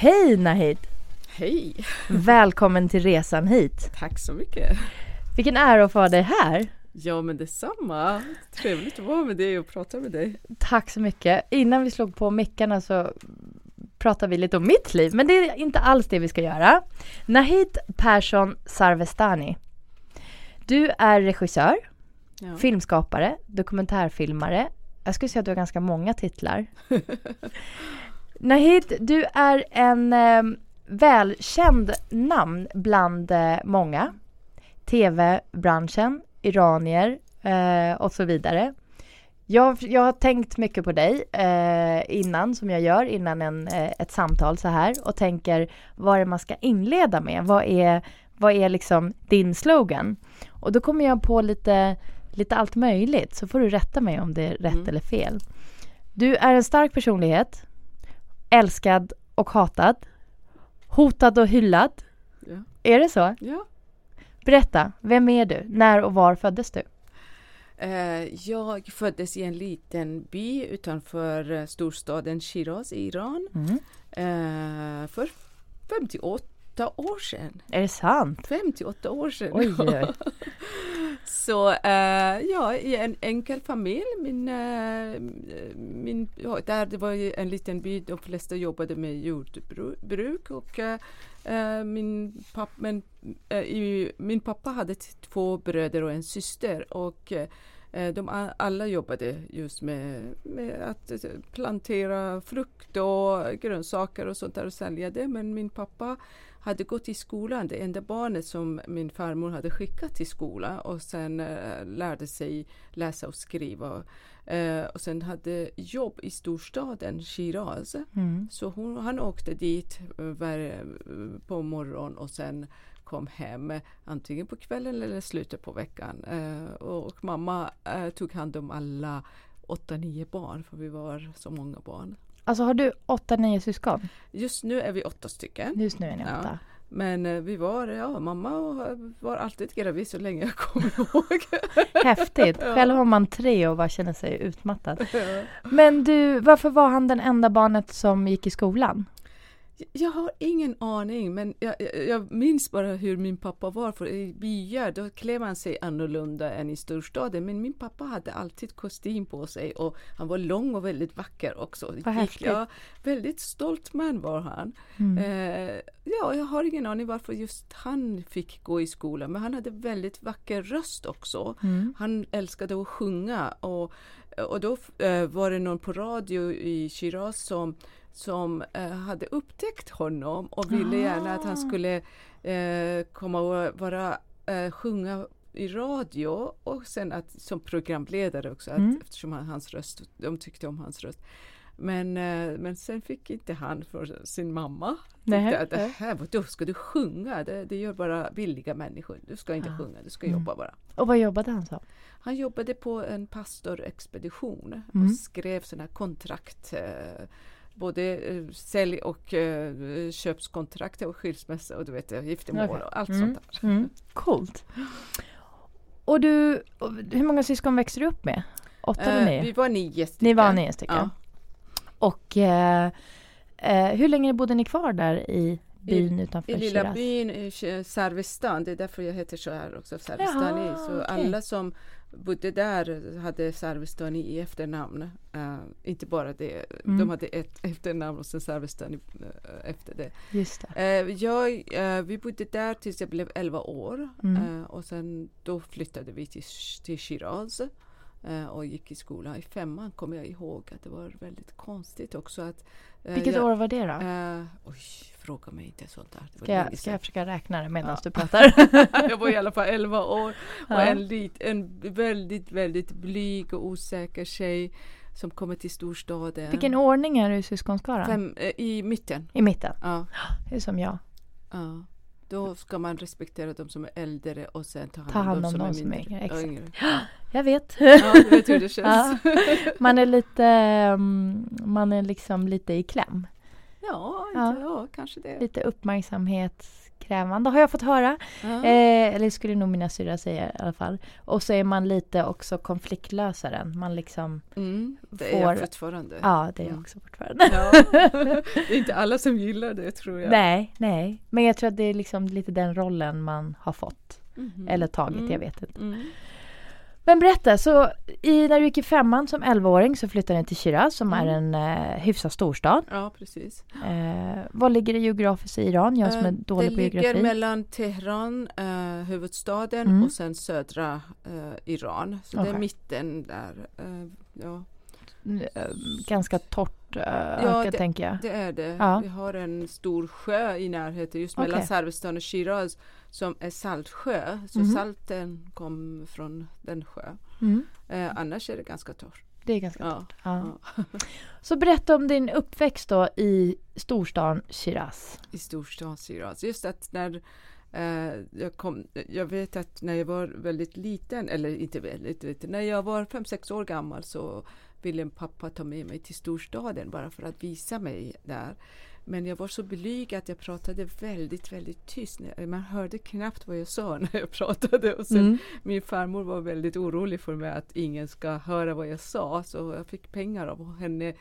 Hej Nahid! Hej! Välkommen till resan hit. Tack så mycket. Vilken ära att få ha dig här. Ja men detsamma. Trevligt att vara med dig och prata med dig. Tack så mycket. Innan vi slog på mickarna så pratade vi lite om mitt liv, men det är inte alls det vi ska göra. Nahid Persson Sarvestani. Du är regissör, Ja. filmskapare, dokumentärfilmare. Jag skulle säga att du har ganska många titlar. Nahid, du är en eh, välkänd namn bland eh, många. TV-branschen, iranier eh, och så vidare. Jag, jag har tänkt mycket på dig eh, innan, som jag gör innan en, eh, ett samtal så här och tänker vad är det man ska inleda med? Vad är, vad är liksom din slogan? Och då kommer jag på lite, lite allt möjligt, så får du rätta mig om det är rätt Mm. eller fel. Du är en stark personlighet, älskad och hatad, hotad och hyllad. Ja. Är det så? Ja. Berätta, vem är du? När och var föddes du? Eh, jag föddes i en liten by utanför eh, storstaden Shiraz i Iran Mm. eh, för 58 år sedan. Är det sant? 58 år sedan. Oj, oj. Så eh, ja, i en enkel familj. Min, eh, min, ja, där det var en liten by, de flesta jobbade med jordbruk och eh, min, papp, men, i, min pappa hade två bröder och en syster och de a- alla jobbade just med, med att eh, plantera frukt och grönsaker och sånt där och sälja det. Men min pappa hade gått i skolan, det enda barnet som min farmor hade skickat till skolan och sen eh, lärde sig läsa och skriva. Eh, och sen hade jobb i storstaden Shiraz. Mm. Så hon, han åkte dit eh, var, på morgonen och sen kom hem antingen på kvällen eller slutet på veckan. Eh, och, mamma eh, tog hand om alla åtta, nio barn för vi var så många barn. Alltså har du åtta, nio syskon? Just nu är vi åtta stycken. Just nu är ni Ja. åtta. Men eh, vi var, ja mamma var alltid gravid så länge jag kommer ihåg. Häftigt. Själv har man tre och bara känner sig utmattad. Men du, varför var han den enda barnet som gick i skolan? Jag har ingen aning men jag, jag, jag minns bara hur min pappa var. För i byar då klär man sig annorlunda än i storstaden. Men min pappa hade alltid kostym på sig och han var lång och väldigt vacker också. Vad. Ja, väldigt stolt man var han. Mm. Eh, ja, jag har ingen aning varför just han fick gå i skolan. Men han hade väldigt vacker röst också. Mm. Han älskade att sjunga och, och då eh, var det någon på radio i Shiraz som, som eh, hade upptäckt honom och ville gärna att han Ah. skulle eh, komma och vara, eh, sjunga i radio och sen att, som programledare också att, Mm. eftersom han, hans röst, de tyckte om hans röst. Men, eh, men sen fick inte han för sin mamma. Nej, att det här, vadå, ska du sjunga? Det, det gör bara billiga människor. Du ska inte Ah. sjunga, du ska Mm. jobba bara. Och vad jobbade han som? Han jobbade på en pastorexpedition Mm. och skrev sådana kontrakt. Eh, både eh, sälj och eh, köpskontrakt och skilsmässa och du vet eh, giftermål Okej. och allt Mm. sånt där. Mm. Coolt. Och du, och hur många syskon växte du upp med? Åtta eller Eh, nio? vi var nio stycken. Ni var nio stycken. Ja. Och eh, hur länge bodde ni kvar där i byn utanför I lilla Shiraz? byn i Sarvestan, det är därför jag heter så här också, Sarvestani. Jaha, Så okej. alla som bodde där hade Sarvestani i efternamn. Eh, inte bara det, Mm. de hade ett efternamn och sen Sarvestani eh, efter det. Just det. Eh, jag, vi bodde där tills jag blev 11 år Mm. och sen då flyttade vi till, till Shiraz och gick i skolan. I femman kommer jag ihåg att det var väldigt konstigt också att Vilket jag, år var det då? Oj, fråga mig inte sånt där. Ska jag, ska jag försöka räkna det medan Ja. du pratar? jag var i alla fall 11 år och Ja. en, lit, en väldigt, väldigt blyg och osäker tjej som kommer till storstaden. Vilken ordning är du i syskonskaran? Fem, eh, I mitten. I mitten? Ja, Det är som jag. ja. Då ska man respektera de som är äldre och sen ta hand, Ta hand om de som som är är mindre. yngre, exakt. yngre. Jag vet. Ja, du vet hur det känns. Ja. Man är lite, mm, man är liksom lite i kläm. Ja, Ja. ja. ja kanske det. Lite uppmärksamhetskrävande har jag fått höra. Ja. Eh, eller skulle nog mina syrrar säga i alla fall. Och så är man lite också konfliktlösaren. Man liksom, Mm, det är får- jag fortfarande. ja det är jag Mm. också fortfarande. Ja. Det är inte alla som gillar det tror jag. Nej, nej. Men jag tror att det är liksom lite den rollen man har fått. Mhm. Eller tagit, Mm. jag vet inte. Mm. Men berätta, så i, när du gick i femman som 11-åring så flyttade ni till Shiraz som är Mm. en eh, hyfsad storstad. Ja, precis. Eh, vad ligger det geografiskt i Iran? Jag som är Eh, dålig det på ligger geografi. mellan Teheran, eh, huvudstaden, Mm. och sen södra eh, Iran. Så det Okej. är mitten där. Eh, ja, Eh, Ganska torrt uh, Ja, ökat tänker jag. det är det. Ja. Vi har en stor sjö i närheten, just mellan. Sarvestan och Shiraz, som är saltsjö. Så Mhm. salten kom från den sjö. Mm. Eh, annars är det ganska torrt. Det är ganska Ja. torrt. Ja. Ja. Så berätta om din uppväxt då i storstan Shiraz. i storstan Shiraz. Just att när eh, jag kom, jag vet att när jag var väldigt liten, eller inte väldigt liten, när jag var fem sex år gammal så ville pappa ta med mig till storstaden bara för att visa mig där. Men jag var så blyg att jag pratade väldigt, väldigt tyst. Man hörde knappt vad jag sa när jag pratade. Och sen Mm. Min farmor var väldigt orolig för mig att ingen ska höra vad jag sa. Så jag fick pengar av henne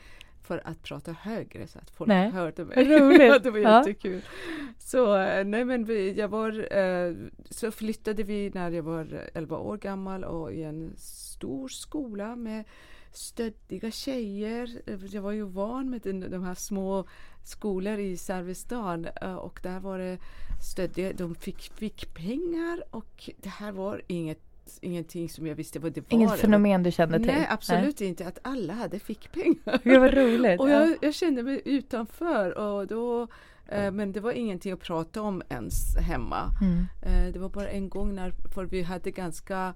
för att prata högre så att folk Nej. hörde mig. Roligt. Ja, det var Ja. jättekul. Så, eh, nej, men vi, jag var, eh, så flyttade vi när jag var 11 år gammal och i en stor skola med stöddiga tjejer. Jag var ju van med de här små skolor i Sarvestan eh, och där var det stöddiga. De fick, fick pengar och det här var inget ingenting som jag visste vad det var. Inget fenomen du kände till? Nej, absolut inte. Att alla hade fick pengar. Det var roligt. Och ja. jag, jag kände mig utanför. Och då, eh, men det var ingenting att prata om ens hemma. Mm. Eh, det var bara en gång när, för vi hade ganska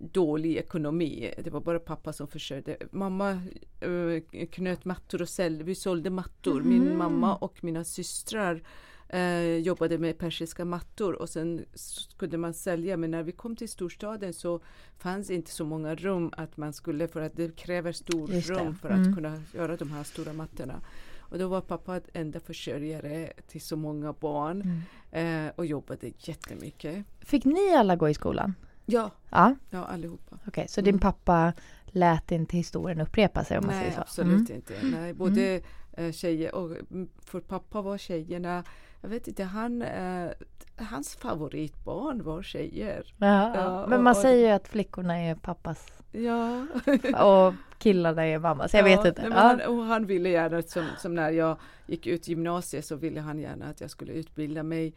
dålig ekonomi. Det var bara pappa som försörjde. Mamma eh, knöt mattor och sålde. Vi sålde mattor. Min Mhm. mamma och mina systrar eh, jobbade med persiska mattor och sen skulle man sälja. Men när vi kom till storstaden så fanns inte så många rum att man skulle, för att det kräver stor rum för Mm. att kunna göra de här stora mattorna. Och då var pappa enda försörjare till så många barn Mm. eh, och jobbade jättemycket. Fick ni alla gå i skolan? Ja, Ja, ja allihopa. okej. Så din Mm. pappa lät inte historien upprepa sig om man Nej, säger så? absolut Mm. inte. Nej, både eh, tjejer och mm, för pappa var tjejerna, jag vet inte, han, eh, hans favoritbarn var tjejer. Ja, Ja, men och- man säger ju att flickorna är pappas Ja. och killarna är mammas. Jag vet inte. nej, Ja. han, och han ville gärna, som, som när jag gick ut gymnasiet så ville han gärna att jag skulle utbilda mig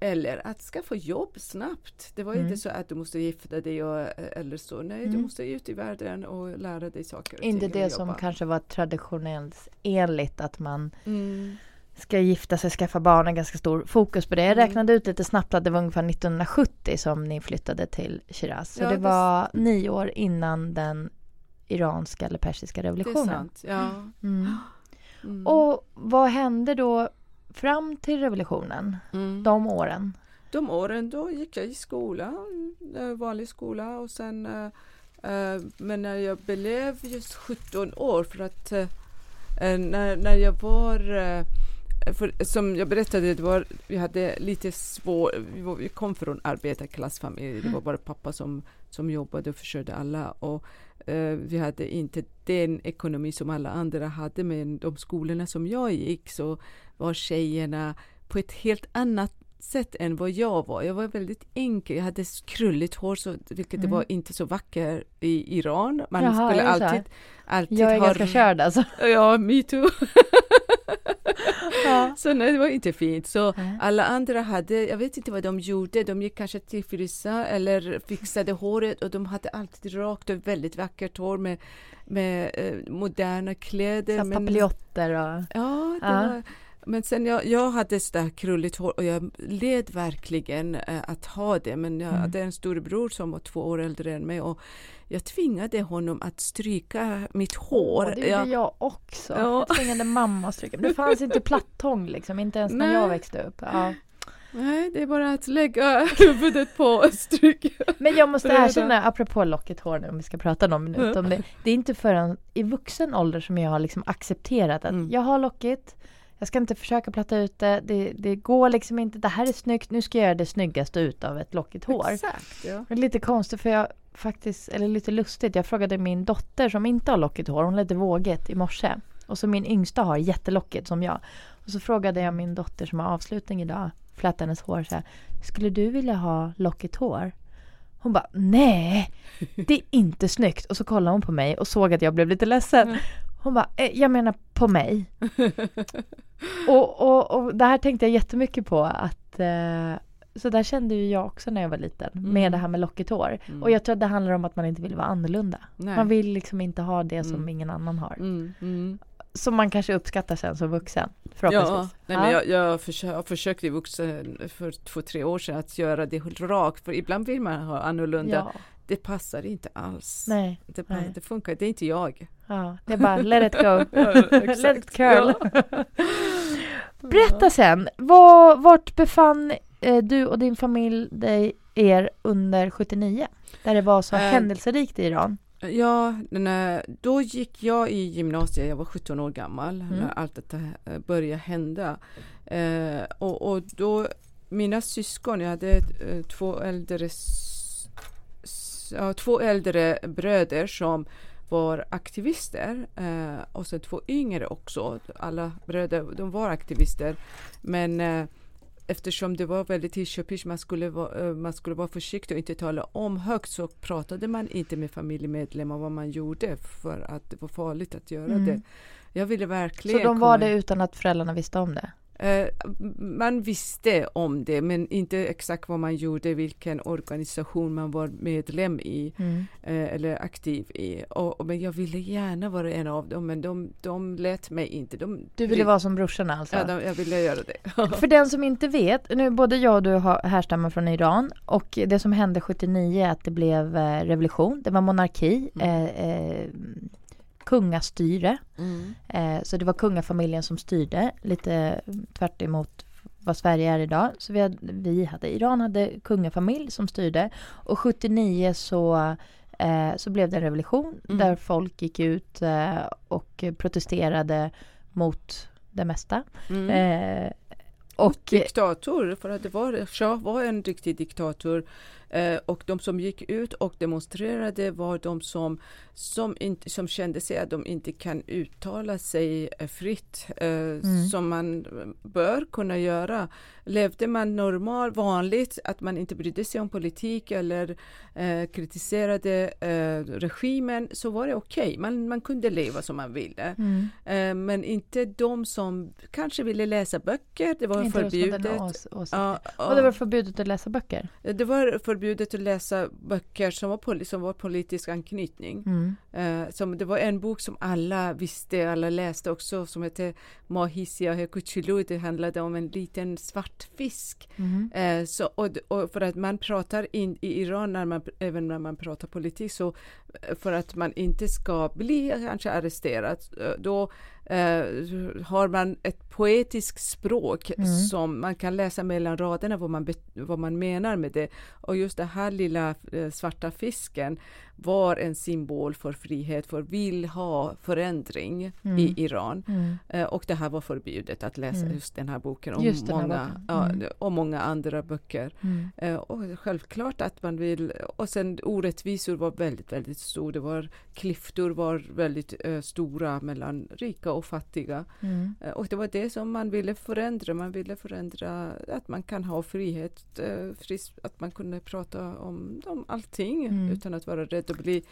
eller att skaffa jobb snabbt. Det var Mm. inte så att du måste gifta dig och, eh, eller så. Nej, du Mm. måste ut i världen och lära dig saker. Inte det som jobba. kanske var traditionellt enligt att man Mm. ska gifta sig, skaffa barn, en ganska stor fokus på det. Jag Mm. räknade ut lite snabbt att det var ungefär 1970 som ni flyttade till Shiraz. Så Ja, det det- var nio år innan den iranska eller persiska Det är revolutionen. sant. Ja. Mm. Mm. Och vad hände då fram till revolutionen? Mm. De åren? De åren då gick jag i skola, eh, vanlig skola och sen eh, eh, men när jag blev just 17 år för att när, när jag var för, som jag berättade, det var, vi hade lite svår, vi, vi kom från arbetarklassfamilj, det var bara pappa som som jobbade och försörjde alla. Och eh, vi hade inte den ekonomi som alla andra hade, men de skolorna som jag gick så var tjejerna på ett helt annat sätt än vad jag var. Jag var väldigt enkel. Jag hade krulligt hår, så, vilket det var inte så vackert i Iran. Man Mm. Jaha, skulle alltid, alltid Jag är ha... ganska körd alltså. Ja, me too. Ja. Så nej, det var inte fint. Så alla andra hade, jag vet inte vad de gjorde, de gick kanske till frisör eller fixade håret och de hade alltid rakt och väldigt vackert hår med, med eh, moderna kläder. Så men- papiljotter och... Ja, det Ja. Var, men sen jag, jag hade sådär krulligt hår och jag led verkligen eh, att ha det. Men jag Mm. hade en storebror som var två år äldre än mig och jag tvingade honom att stryka mitt hår. Åh, det gjorde jag, jag också. Ja. Jag tvingade mamma att stryka. Det fanns inte plattång liksom, inte ens när Nej. jag växte upp. Ja. Nej, det är bara att lägga huvudet på och stryka. Men jag måste erkänna, apropå lockigt hår nu om vi ska prata någon minut om det. Det är inte förrän i vuxen ålder som jag har liksom accepterat att Mm. jag har lockigt. Jag ska inte försöka platta ut det. det. Det går liksom inte. Det här är snyggt. Nu ska jag göra det snyggaste ut av ett lockigt hår. Exakt, ja. Det är lite konstigt för jag faktiskt, eller lite lustigt. Jag frågade min dotter som inte har lockigt hår. Hon har lite vågigt i morse. Och så min yngsta har jättelockigt som jag. Och så frågade jag min dotter som har avslutning idag, fläta hennes hår så här. Skulle du vilja ha lockigt hår? Hon bara, nej, det är inte snyggt. Och så kollade hon på mig och såg att jag blev lite ledsen. Hon bara, eh, jag menar på mig. och, och, och det här tänkte jag jättemycket på att eh, så där kände ju jag också när jag var liten med det här med lockigt hår. Och jag tror att det handlar om att man inte vill vara annorlunda. Nej. Man vill liksom inte ha det som Mm. ingen annan har. Mm, mm. Som man kanske uppskattar sen som vuxen. Förhoppningsvis. Ja, nej, men jag, jag, försö jag försökte vuxen för två, tre år sedan att göra det rakt, för ibland vill man ha annorlunda. ja. Det passar inte alls. Nej, Det, pa- nej. det funkar, det är inte jag. ja, det är bara let it go. Let it curl. Berätta sen, var, vart befann eh, du och din familj dig er under 79? Där det var så Eh, händelserikt i Iran. Ja, när, då gick jag i gymnasiet, jag var 17 år gammal när allt detta eh, började hända. Eh, och, och då, mina syskon, jag hade eh, två äldre s- s- ja, två äldre bröder som var aktivister eh, och sen två yngre också. Alla bröder, de var aktivister. Men eh, eftersom det var väldigt hysch man skulle, eh, man skulle vara försiktig och inte tala om högt så pratade man inte med familjemedlemmar vad man gjorde för att det var farligt att göra Mm. det. Jag ville verkligen Så de var komma- det utan att föräldrarna visste om det? Eh, man visste om det men inte exakt vad man gjorde, vilken organisation man var medlem i Mm. eh, eller aktiv i. Och, och, men jag ville gärna vara en av dem men de, de lät mig inte. De, Du ville vara som brorsorna alltså? Ja, de, jag ville göra det. För den som inte vet, nu både jag och du härstammar från Iran och det som hände 79 är att det blev eh, revolution, det var monarki, eh, eh, kungastyre. Mm. Eh, så det var kungafamiljen som styrde, lite tvärt emot vad Sverige är idag. Så vi hade, vi hade, Iran hade kungafamilj som styrde och 79 så eh, så blev det en revolution Mm. där folk gick ut eh, och protesterade mot det mesta. Mm. Eh, och diktator, för att det var, Shah var en riktig diktator. Eh, och de som gick ut och demonstrerade var de som, som, inte, som kände sig att de inte kan uttala sig eh, fritt, eh, som man bör kunna göra. Levde man normalt, vanligt, att man inte brydde sig om politik eller eh, kritiserade regimen, så var det okej. Man, man kunde leva som man ville. Mm. Men inte de som kanske ville läsa böcker, det var inte förbjudet. några ås- åsikter. Ja, Och det var förbjudet att läsa böcker. det var förbjudet att läsa böcker som var, poli- som var politisk anknytning. Mm. Eh, som, det var en bok som alla visste, alla läste också, som hette Mahisia Hekuchulu. Det handlade om en liten svart fisk. Mhm. Eh, så, och, och för att man pratar in, i Iran, när man, även när man pratar politik, så eh, för att man inte ska bli kanske arresterad, eh, då eh, har man ett poetiskt språk som man kan läsa mellan raderna vad man, vad man menar med det. Och just den här lilla eh, svarta fisken var en symbol för frihet, för vill ha förändring Mm. i Iran. Mm. Eh, och det här var förbjudet att läsa Mm. just den här boken och, många, boken. ja, Mm. och många andra böcker. Mm. Eh, och självklart att man vill, och sen orättvisor var väldigt, väldigt stor. Det var klyftor var väldigt eh, stora mellan rika och fattiga. Mm. Och det var det som man ville förändra. Man ville förändra att man kan ha frihet, eh, fris, att man kunde prata om, om allting utan att vara rädd att bli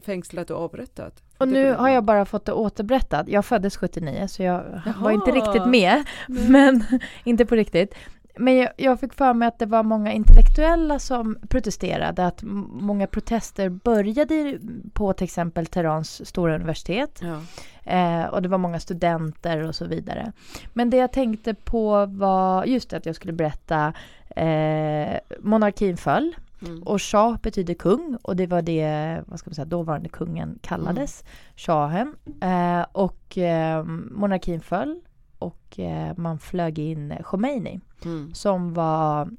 fängslad och avrättad. Och nu har jag bara fått det återberättat. Jag föddes 79 så jag var Jaha. inte riktigt med. Nej. Men inte på riktigt. Men jag, jag fick för mig att det var många intellektuella som protesterade. Att många protester började på till exempel Teherans stora universitet. Ja. Eh, och det var många studenter och så vidare. Men det jag tänkte på var just det att jag skulle berätta eh, monarkin föll. Mm. Och shah betyder kung och det var det, vad ska man säga, dåvarande kungen kallades. Shahen. Eh, och eh, monarkin föll och eh, man flög in Khomeini Mm. som var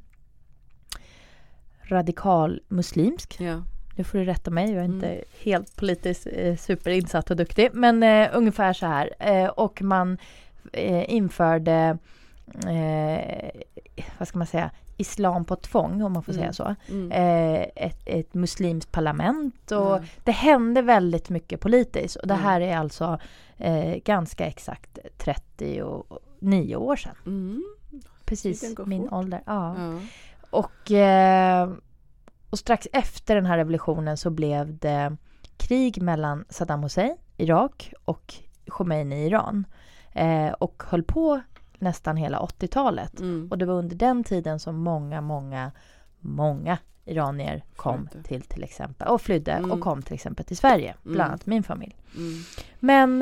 radikal muslimsk. Ja. Nu får du rätta mig, jag är Mm. inte helt politiskt eh, superinsatt och duktig. Men eh, ungefär så här. Eh, och man eh, införde, eh, vad ska man säga, islam på tvång om man får Mm. säga så. Mm. Eh, ett, ett muslimskt parlament och Ja. det hände väldigt mycket politiskt. Och det Mm. här är alltså eh, ganska exakt 39 år sedan. Mm. Precis min fort. ålder. Ja. Ja. Och, eh, och strax efter den här revolutionen så blev det krig mellan Saddam Hussein, Irak och Khomeini, Iran. Eh, och höll på nästan hela 80-talet. Mm. Och det var under den tiden som många, många, många iranier kom Flydde. till till exempel och flydde Mm. och kom till exempel till Sverige, bland Mm. annat min familj. Mm. Men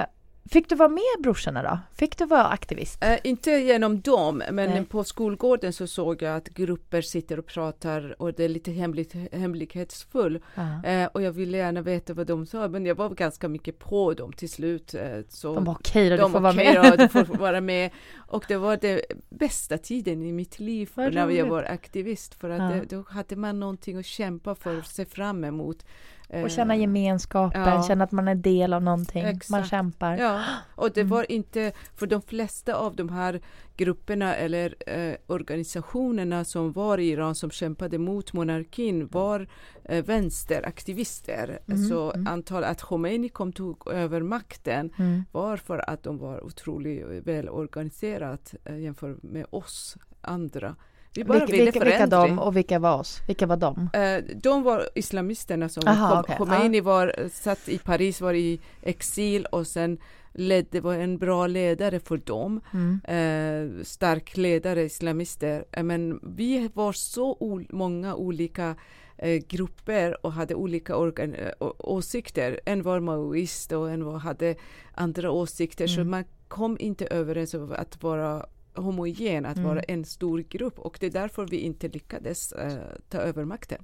eh, fick du vara med brorsorna då? Fick du vara aktivist? Eh, inte genom dem, men Nej. på skolgården så såg jag att grupper sitter och pratar och det är lite hemligt, hemlighetsfull. Ja. Eh, och jag ville gärna veta vad de sa, men jag var ganska mycket på dem till slut. Eh, så De var okej då, du får var vara med. då, du får vara med. Och det var den bästa tiden i mitt liv när jag var aktivist. För att Ja. det, då hade man någonting att kämpa för och se fram emot. Eh, Och känna gemenskapen, ja. känna att man är del av någonting. Man Exakt. kämpar. Ja, och det Mm. var inte, för de flesta av de här grupperna eller eh, organisationerna som var i Iran som kämpade mot monarkin var eh, vänsteraktivister. Mm, Så mm. antal att Khomeini kom tog över makten Mm. var för att de var otroligt välorganiserat eh, jämfört med oss andra. Vi bara Vilka, ville vilka, vilka förändring. de och vilka var oss? Vilka var de? Eh, de var islamisterna som Aha, kom. okej, Khomeini var, eh, satt i Paris, var i exil och sen ledde, var en bra ledare för dem. Mm. Eh, stark ledare, islamister. Eh, men vi var så ol- många olika eh, grupper och hade olika eh, åsikter. En var maoist och en var, hade andra åsikter. Så Mm. man kom inte överens om att vara homogen, att Mm. vara en stor grupp och det är därför vi inte lyckades eh, ta över makten.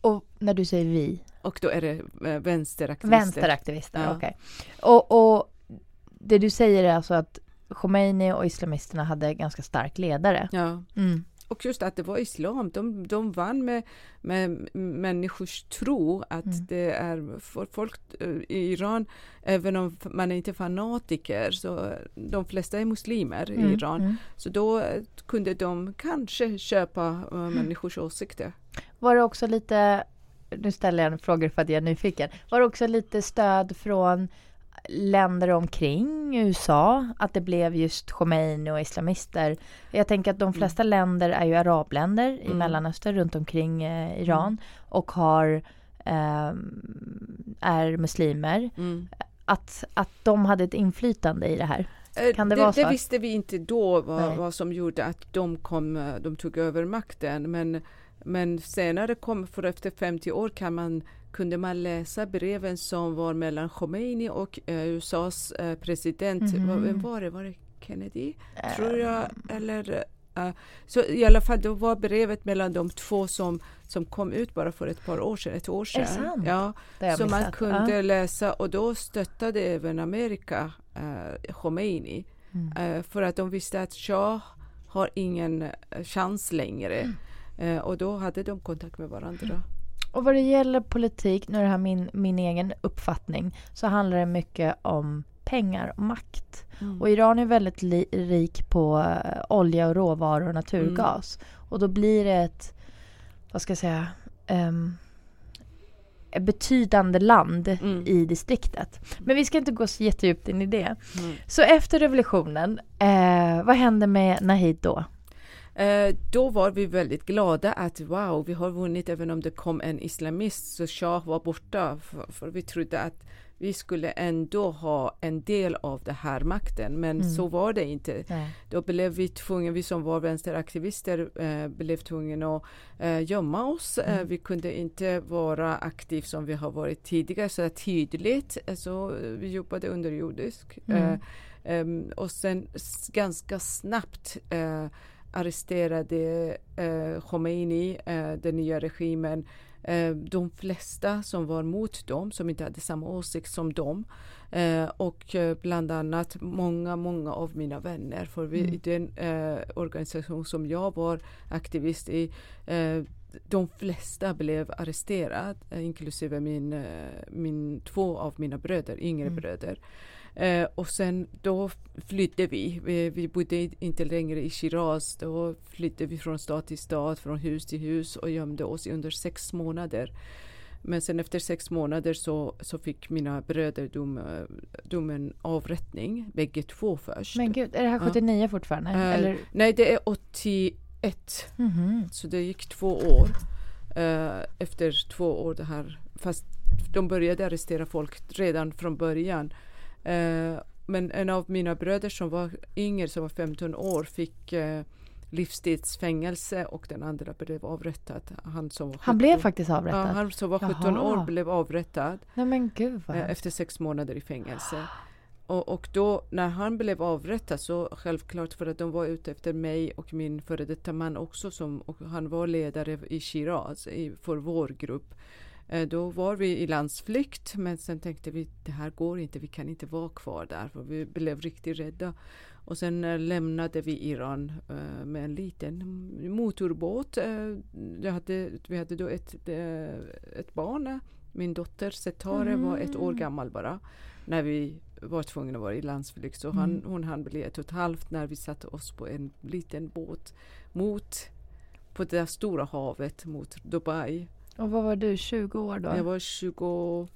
Och när du säger vi? Och då är det eh, vänsteraktivister. Vänsteraktivister, Ja. okej. Och, och det du säger är alltså att Khomeini och islamisterna hade ganska stark ledare? Ja. Mm. Och just att det var islam, de, de vann med, med människors tro att Mm. det är för folk eh, i Iran, även om man är inte fanatiker, så de flesta är muslimer i Mm. Iran. Mm. Så då eh, kunde de kanske köpa uh, människors åsikter. Var det också lite, nu ställer jag frågor för att jag är nyfiken. Var det också lite stöd från länder omkring USA? Att det blev just Khomeini och islamister? Jag tänker att de flesta länder är ju arabländer i Mm. Mellanöstern runt omkring eh, Iran och har ehm, är muslimer. Mm. Att, att de hade ett inflytande i det här. Eh, Kan det det, vara så? det visste vi inte då vad, vad som gjorde att de, kom, eh, de tog över makten. Men, men senare, kom, för efter 50 år, kan man, kunde man läsa breven som var mellan Khomeini och eh, USAs eh, president. Vad- Vem var det? Var det Kennedy? Tror jag. Eller, eh, så i alla fall, då var brevet mellan de två som, som kom ut bara för ett par år sedan. Ett år det sedan. Ja, Det så man kunde Ja. läsa och då stöttade även Amerika eh, Khomeini. Mm. Eh, för att de visste att Shah har ingen chans längre. Mm. Och då hade de kontakt med varandra. Och vad det gäller politik, nu är det här min, min egen uppfattning, så handlar det mycket om pengar och makt. Mm. Och Iran är väldigt li- rik på eh, olja och råvaror och naturgas. Och då blir det ett, vad ska jag säga, um, ett betydande land Mm. i distriktet. Men vi ska inte gå så jättedjupt in i det. Mm. Så efter revolutionen, eh, vad hände med Nahid då? Eh, då var vi väldigt glada att wow, vi har vunnit även om det kom en islamist så Shah var borta för, för vi trodde att vi skulle ändå ha en del av den här makten men Mm. så var det inte. Nej. Då blev vi tvungna, vi som var vänsteraktivister eh, blev tvungna att eh, gömma oss. Eh, vi kunde inte vara aktiv som vi har varit tidigare så tydligt. Eh, Så eh, vi jobbade underjordisk. Mm. Eh, ehm, och sen ganska snabbt eh, arresterade eh, Khomeini, eh, den nya regimen, eh, de flesta som var mot dem, som inte hade samma åsikt som dem. Eh, och eh, bland annat många, många av mina vänner. För vi, Mm. den eh, organisation som jag var aktivist i, de flesta blev arresterade, inklusive min, min, två av mina bröder, yngre Mm. bröder. Eh, och sen då flydde vi. vi. Vi bodde inte längre i Shiraz. Då flydde vi från stad till stad, från hus till hus och gömde oss under sex månader. Men sen efter sex månader så, så fick mina bröder dom, eh, domen avrättning, bägge två först. Men gud, är det här Ja. 79 fortfarande? Eh, Eller? Nej, det är 81. Mhm. Så det gick två år. Eh, efter två år det här. Fast de började arrestera folk redan från början. Eh, men en av mina bröder som var yngre, som var 15 år, fick eh, livstidsfängelse och den andra blev avrättad. Han, som var Han blev 17 faktiskt Ja, avrättad? han som var 17 Jaha. år blev avrättad Nej men gud vad eh, efter sex månader i fängelse. Och, och då när han blev avrättad så självklart för att de var ute efter mig och min före detta man också som han var ledare i Shiraz i, för vår grupp. Eh, då var vi i landsflykt men sen tänkte vi det här går inte, vi kan inte vara kvar där för vi blev riktigt rädda. Och sen eh, lämnade vi Iran eh, med en liten motorbåt. Hade, vi hade då ett, ett barn, min dotter Setare var ett år gammal bara när vi var tvungna att vara i landsflykt. Så han, hon hann bli ett och ett halvt när vi satte oss på en liten båt mot på det stora havet mot Dubai. Och vad var du, 20 år då? Jag var 20,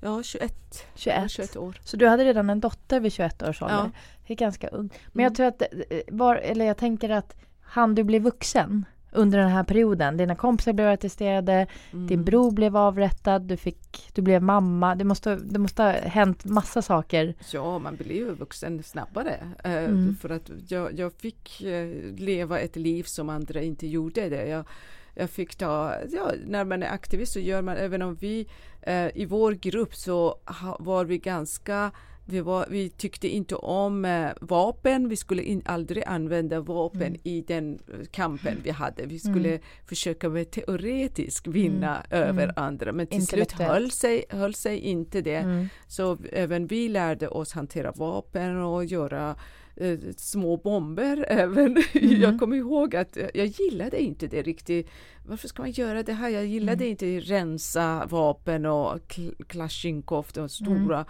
ja 21, 21. 21 år. Så du hade redan en dotter vid 21 års ålder? Ja. Det är ganska ung. Men Mm. jag tror att, eh, var, eller jag tänker att han du blev vuxen under den här perioden. Dina kompisar blev arresterade, Mm. din bror blev avrättad, du, fick, du blev mamma. Det måste, det måste ha hänt massa saker. Ja, man blir ju vuxen snabbare. Eh, Mm. För att jag, jag fick eh, leva ett liv som andra inte gjorde det. Jag, jag fick ta, ja, när man är aktivist så gör man, även om vi eh, i vår grupp så ha, var vi ganska vi, var, vi tyckte inte om eh, vapen, vi skulle in, aldrig använda vapen Mm. i den kampen vi hade. Vi skulle försöka med teoretiskt vinna över Mm. andra men till slut höll sig, höll sig inte det. Mm. Så även vi lärde oss hantera vapen och göra eh, små bomber. Även. Jag kommer ihåg att jag gillade inte det riktigt. Varför ska man göra det här? Jag gillade inte rensa vapen och kl- Klasjnikov, de stora.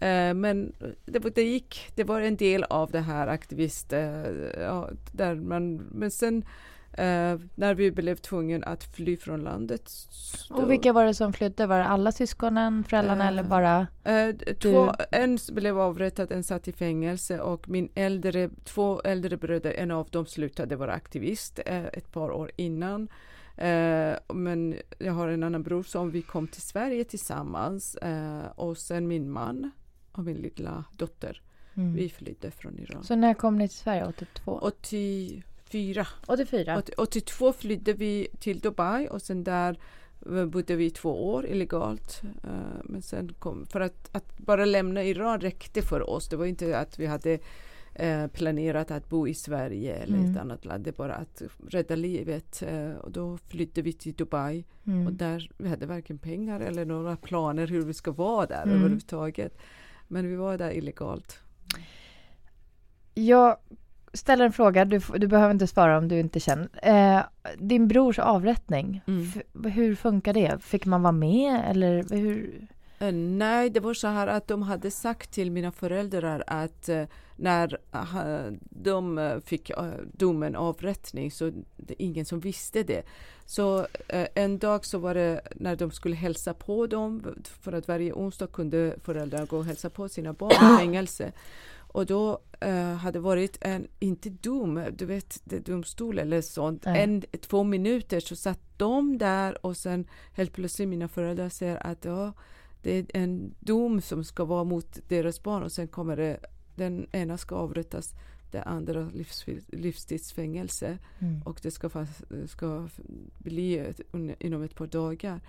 Eh, men det, det gick, det var en del av det här aktivist, eh, ja, där man, men sen eh, när vi blev tvungna att fly från landet. så- Och vilka var det som flydde? Var det alla syskonen, föräldrarna Eh, eller bara? Eh, två, en s- blev avrättad, en satt i fängelse och min äldre, två äldre bröder, en av dem slutade vara aktivist eh, ett par år innan. Eh, men jag har en annan bror som vi kom till Sverige tillsammans eh, och sen min man och min lilla dotter. Mm. Vi flydde från Iran. Så när kom ni till Sverige? 82? 84. 84? 80 82 flydde vi till Dubai och sen där eh, bodde vi två år illegalt. Eh, Men sen kom, för att, att bara lämna Iran räckte för oss. Det var inte att vi hade eh, planerat att bo i Sverige eller Mm. ett annat land. Det bara att rädda livet. Och då flydde vi till Dubai och Mm. där vi hade varken pengar eller några planer hur vi ska vara där Mm. överhuvudtaget. Men vi var där illegalt. Jag ställa en fråga, du, du behöver inte svara om du inte känner. Eh, din brors avrättning, Mm. hur funkar det? Fick man vara med eller hur? Eh, Nej, det var så här att de hade sagt till mina föräldrar att eh, när eh, de fick domen avrättning så det är ingen som visste det. Så en dag så var det när de skulle hälsa på dem för att varje onsdag kunde föräldrar gå och hälsa på sina barn i fängelse. Och då eh, hade varit en, inte dom, du vet det- domstol eller sånt, Nej. en, två minuter så satt de där och sen helt plötsligt mina föräldrar säger att ja, det är en dom som ska vara mot deras barn och sen kommer det, den ena ska avrättas, det andra livs, livstidsfängelse Mm. och det ska, fast, ska bli ett, inom ett par dagar.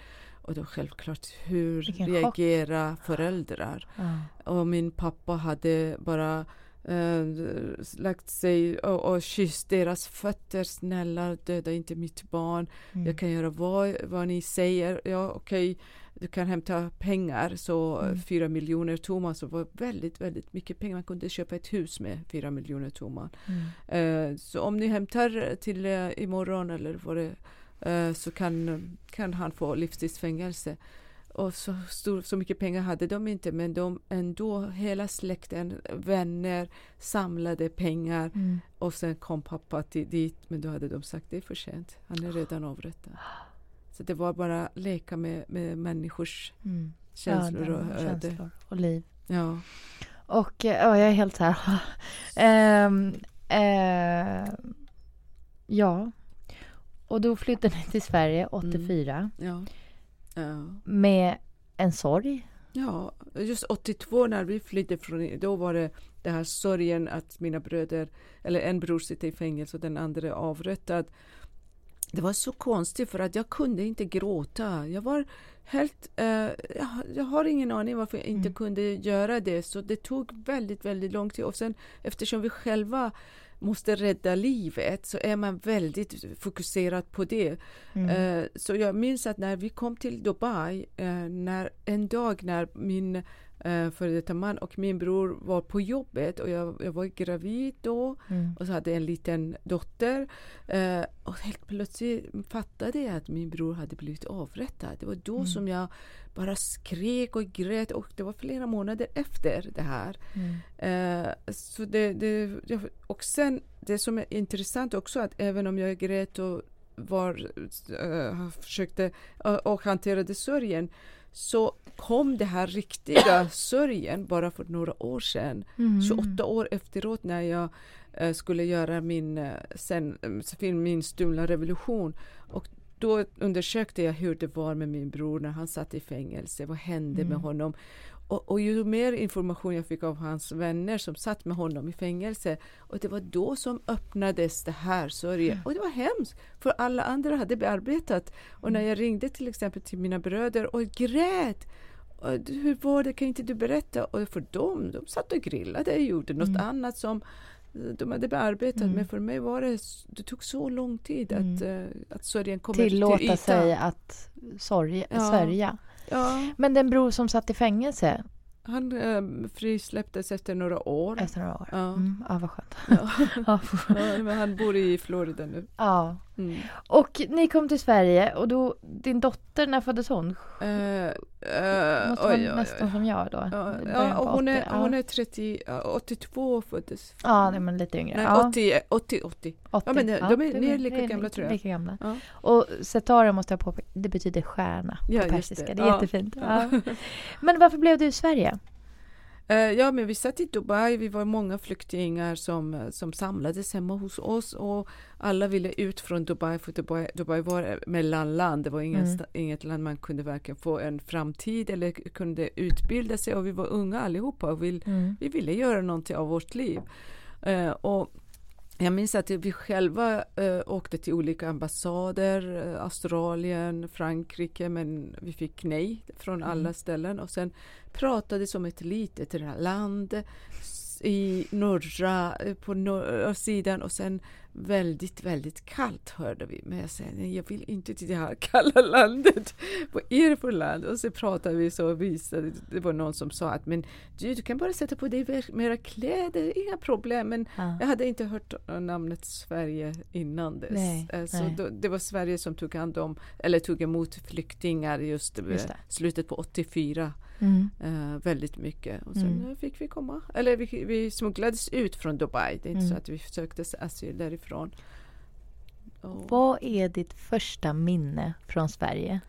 Och då självklart, hur Vilken chock. reagerar föräldrar? Ja. Och min pappa hade bara eh, lagt sig och, och kysst deras fötter. Snälla, döda inte mitt barn. Mm. Jag kan göra vad, vad ni säger. Ja, okej, du kan hämta pengar. Så Mm. fyra miljoner toman så var väldigt, väldigt mycket pengar. Man kunde köpa ett hus med fyra miljoner toman. Mm. Eh, så om ni hämtar till eh, imorgon eller vad det så kan, kan han få livstidsfängelse. Och så, stor, så mycket pengar hade de inte men de ändå, hela släkten, vänner samlade pengar Mm. och sen kom pappa till, dit men då hade de sagt det är för sent, han är redan avrättad. Så det var bara leka med, med människors Mm. känslor Öden och öde. känslor och liv. Ja. Och eh, ja, jag är helt här. Ehm, eh, ja. Och då flyttade ni till Sverige 84 Ja. Ja. med en sorg. Ja, just 82 när vi flydde från, då var det det här sorgen att mina bröder, eller en bror sitter i fängelse och den andra är avrättad. Det var så konstigt för att jag kunde inte gråta. Jag var helt, eh, jag, jag har ingen aning varför jag inte Mm. kunde göra det. Så det tog väldigt, väldigt lång tid. Och sen eftersom vi själva måste rädda livet så är man väldigt fokuserad på det. Mm. Eh, Så jag minns att när vi kom till Dubai, eh, när, en dag när min eh, före detta man och min bror var på jobbet och jag, jag var gravid då Mm. och så hade en liten dotter. Eh, och helt plötsligt fattade jag att min bror hade blivit avrättad. Det var då som jag bara skrek och grät och det var flera månader efter det här. Mm. Eh, så det, det, och sen det som är intressant också att även om jag grät och var, eh, försökte uh, och hanterade sörjen så kom det här riktiga sörjen bara för några år sedan. Mm. 28 år efteråt när jag eh, skulle göra min, eh, sen, eh, film Min stulna revolution. Och då undersökte jag hur det var med min bror när han satt i fängelse. Vad hände med honom? Och, och ju mer information jag fick av hans vänner som satt med honom i fängelse och det var då som öppnades det här sörjen. Och det var hemskt för alla andra hade bearbetat. Och när jag ringde till exempel till mina bröder och grät och, hur var det, kan inte du berätta? Och för dem, de satt och grillade och gjorde något annat som de hade bearbetat. Mm. Men för mig var det, det tog så lång tid Mm. att, eh, att sörjen kommer till Tillåta ytan. sig att sorg, Ja. sörja. Ja, Men den bror som satt i fängelse han eh, frisläpptes efter några år. efter några år. Ja. Mm, ja, vad skönt. Ja. Ja. Men han bor i Florida nu. ja. Mm. Och ni kom till Sverige och då, din dotter, när föddes hon? Eh, eh, Måste vara oj, nästan oj. som jag då. Ja, Början ja, och hon, är, 80. hon ja. är 30, ja, 82 föddes. Ja, nej, men lite yngre. Nej, ja, 80, 80, 80. 80. Ja, men de är- ni är lika gamla, tror jag. Lika gamla. Ja. Och Setara måste jag påpeka, det betyder stjärna Ja, på just persiska. det. Det är Ja. jättefint. Ja. Ja. Men varför blev du i Sverige? Eh, ja, men vi satt i Dubai. Vi var många flyktingar som, eh, som samlades hemma hos oss och alla ville ut från Dubai för Dubai, Dubai var ett mellanland. Det var ingen, Mm. inget land man kunde varken få en framtid eller kunde utbilda sig och vi var unga allihopa och vi, Mm. vi ville göra någonting av vårt liv. Eh, och jag minns att vi själva eh, åkte till olika ambassader, eh, Australien, Frankrike, men vi fick nej från alla ställen. Och sen pratade som ett litet land, i norra, eh, på norra sidan och sen väldigt, väldigt kallt hörde vi. Men jag säger nej, jag vill inte till det här kalla landet. Vad är det för land? Och så pratade vi så och visade, det var någon som sa att men du, du kan bara sätta på dig mera kläder, inga problem. Men Ja. jag hade inte hört eh, namnet Sverige innan dess. Nej, Eh, så nej. då, det var Sverige som tog hand om, eller tog emot flyktingar just, eh, Just det. slutet på 84. Mm. Eh, väldigt mycket. Och sen Mm. eh, fick vi komma. Eller vi, vi smugglades ut från Dubai. Det är inte Mm. så att vi sökte asyl därifrån. Och, Vad är ditt första minne från Sverige?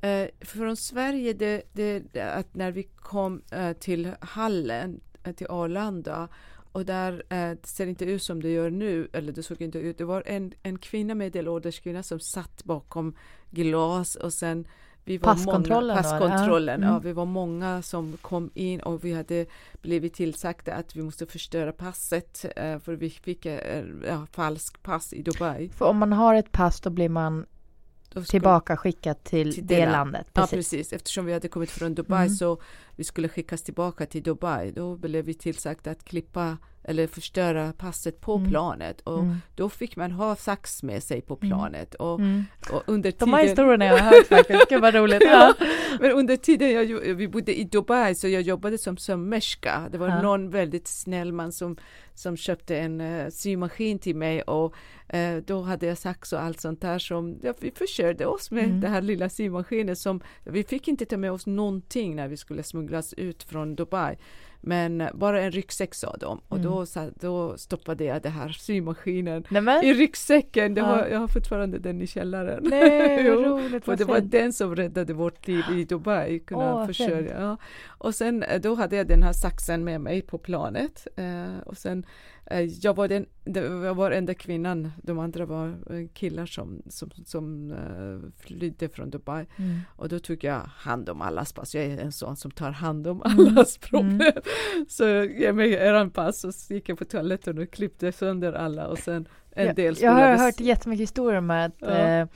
eh, från Sverige, det, det, det, att när vi kom eh, till Hallen, eh, till Arlanda och där eh, det ser inte ut som det gör nu, eller det såg inte ut. Det var en, en kvinna, medelålders kvinna som satt bakom glas och sen vi var Passkontrollen många, passkontrollen, Ja. ja, Mm. vi var många som kom in och vi hade blivit tillsagda att vi måste förstöra passet eh, för vi fick eh, ja, falskt pass i Dubai. För om man har ett pass då blir man Då tillbaka skickad till, Till det, det land- landet. Ja Precis. precis, eftersom vi hade kommit från Dubai Mm. så vi skulle skickas tillbaka till Dubai. Då blev vi tillsagda att klippa eller förstöra passet på Mm. planet och Mm. då fick man ha sax med sig på planet och, Mm. och under De här tiden historierna jag har hört faktiskt. Gud vad roligt. Ja. Men under tiden jag, vi bodde i Dubai så jag jobbade som sömmerska. Det var Ja. någon väldigt snäll man som, som köpte en uh, symaskin till mig och eh, då hade jag sax och allt sånt där som ja, vi försörjde oss med Mm. den här lilla symaskinen som vi fick inte ta med oss någonting när vi skulle smugglas ut från Dubai. Men bara en ryggsäck sa de och Mm. då, sa, då stoppade jag det här symaskinen Nej men, i ryggsäcken. Det Ja. har, jag har fortfarande den i källaren. nej roligt. För Vad det var fint. den som räddade vårt liv i Dubai. Kunna Åh, försörja. Ja. Och sen eh, då hade jag den här saxen med mig på planet. Eh, och sen jag var den, jag var enda kvinnan. De andra var eh, killar som, som, som eh, flydde från Dubai. Mm. Och då tog jag hand om allas pass. Jag är en sån som tar hand om Mm. allas problem. Så ge mig eran pass och så gick jag på toaletten och klippte sönder alla och sen en jag, del jag har hört jättemycket historier om att Ja. eh,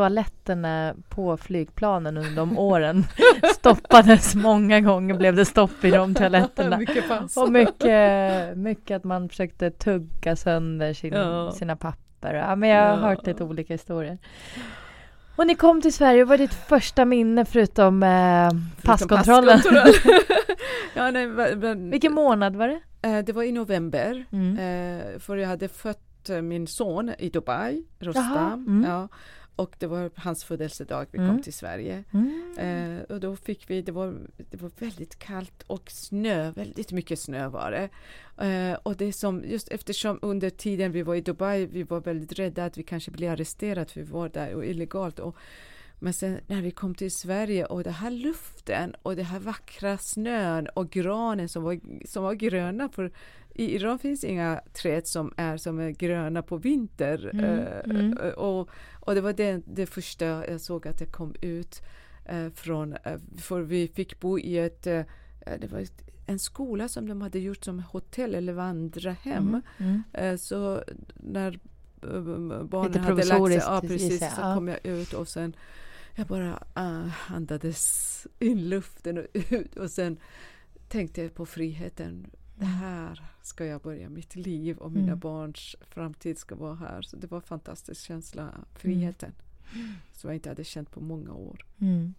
toaletterna på flygplanen under de åren stoppades många gånger blev det stopp i de toaletterna. Mycket pass. Och mycket, mycket att man försökte tugga sönder sin, Ja. sina papper. Ja, men jag har Ja. hört lite olika historier. Och ni kom till Sverige, vad var ditt första minne förutom eh, passkontrollen? Passkontroll. ja, nej, men- Vilken månad var det? eh, det var i november, Mm. eh, för jag hade fött min son i Dubai, Rostam. mm. Ja, och det var hans födelsedag vi Mm. kom till Sverige. Mm. Eh, och då fick vi, det var, det var väldigt kallt och snö, väldigt mycket snö var det. Eh, och det som, just eftersom under tiden vi var i Dubai, vi var väldigt rädda att vi kanske blir arresterade för vi var där och illegalt. Och, men sen när vi kom till Sverige och den här luften och den här vackra snön och granen som var, som var gröna för i Iran finns inga träd som är som är gröna på vinter. Mm, Eh, mm. och, och det var det, det första jag såg att jag kom ut eh, från, eh, för vi fick bo i ett, eh, det var ett, en skola som de hade gjort som hotell eller vandrarhem. Mm. Mm. Eh, så när eh, barnen Lite hade lagt sig, ja, precis, så Ja. kom jag ut och sen jag bara uh, andades in luften och ut och sen tänkte jag på friheten. Det här ska jag börja mitt liv och mina Mm. barns framtid ska vara här. Så det var en fantastisk känsla, friheten. Som jag inte hade känt på många år. Mm.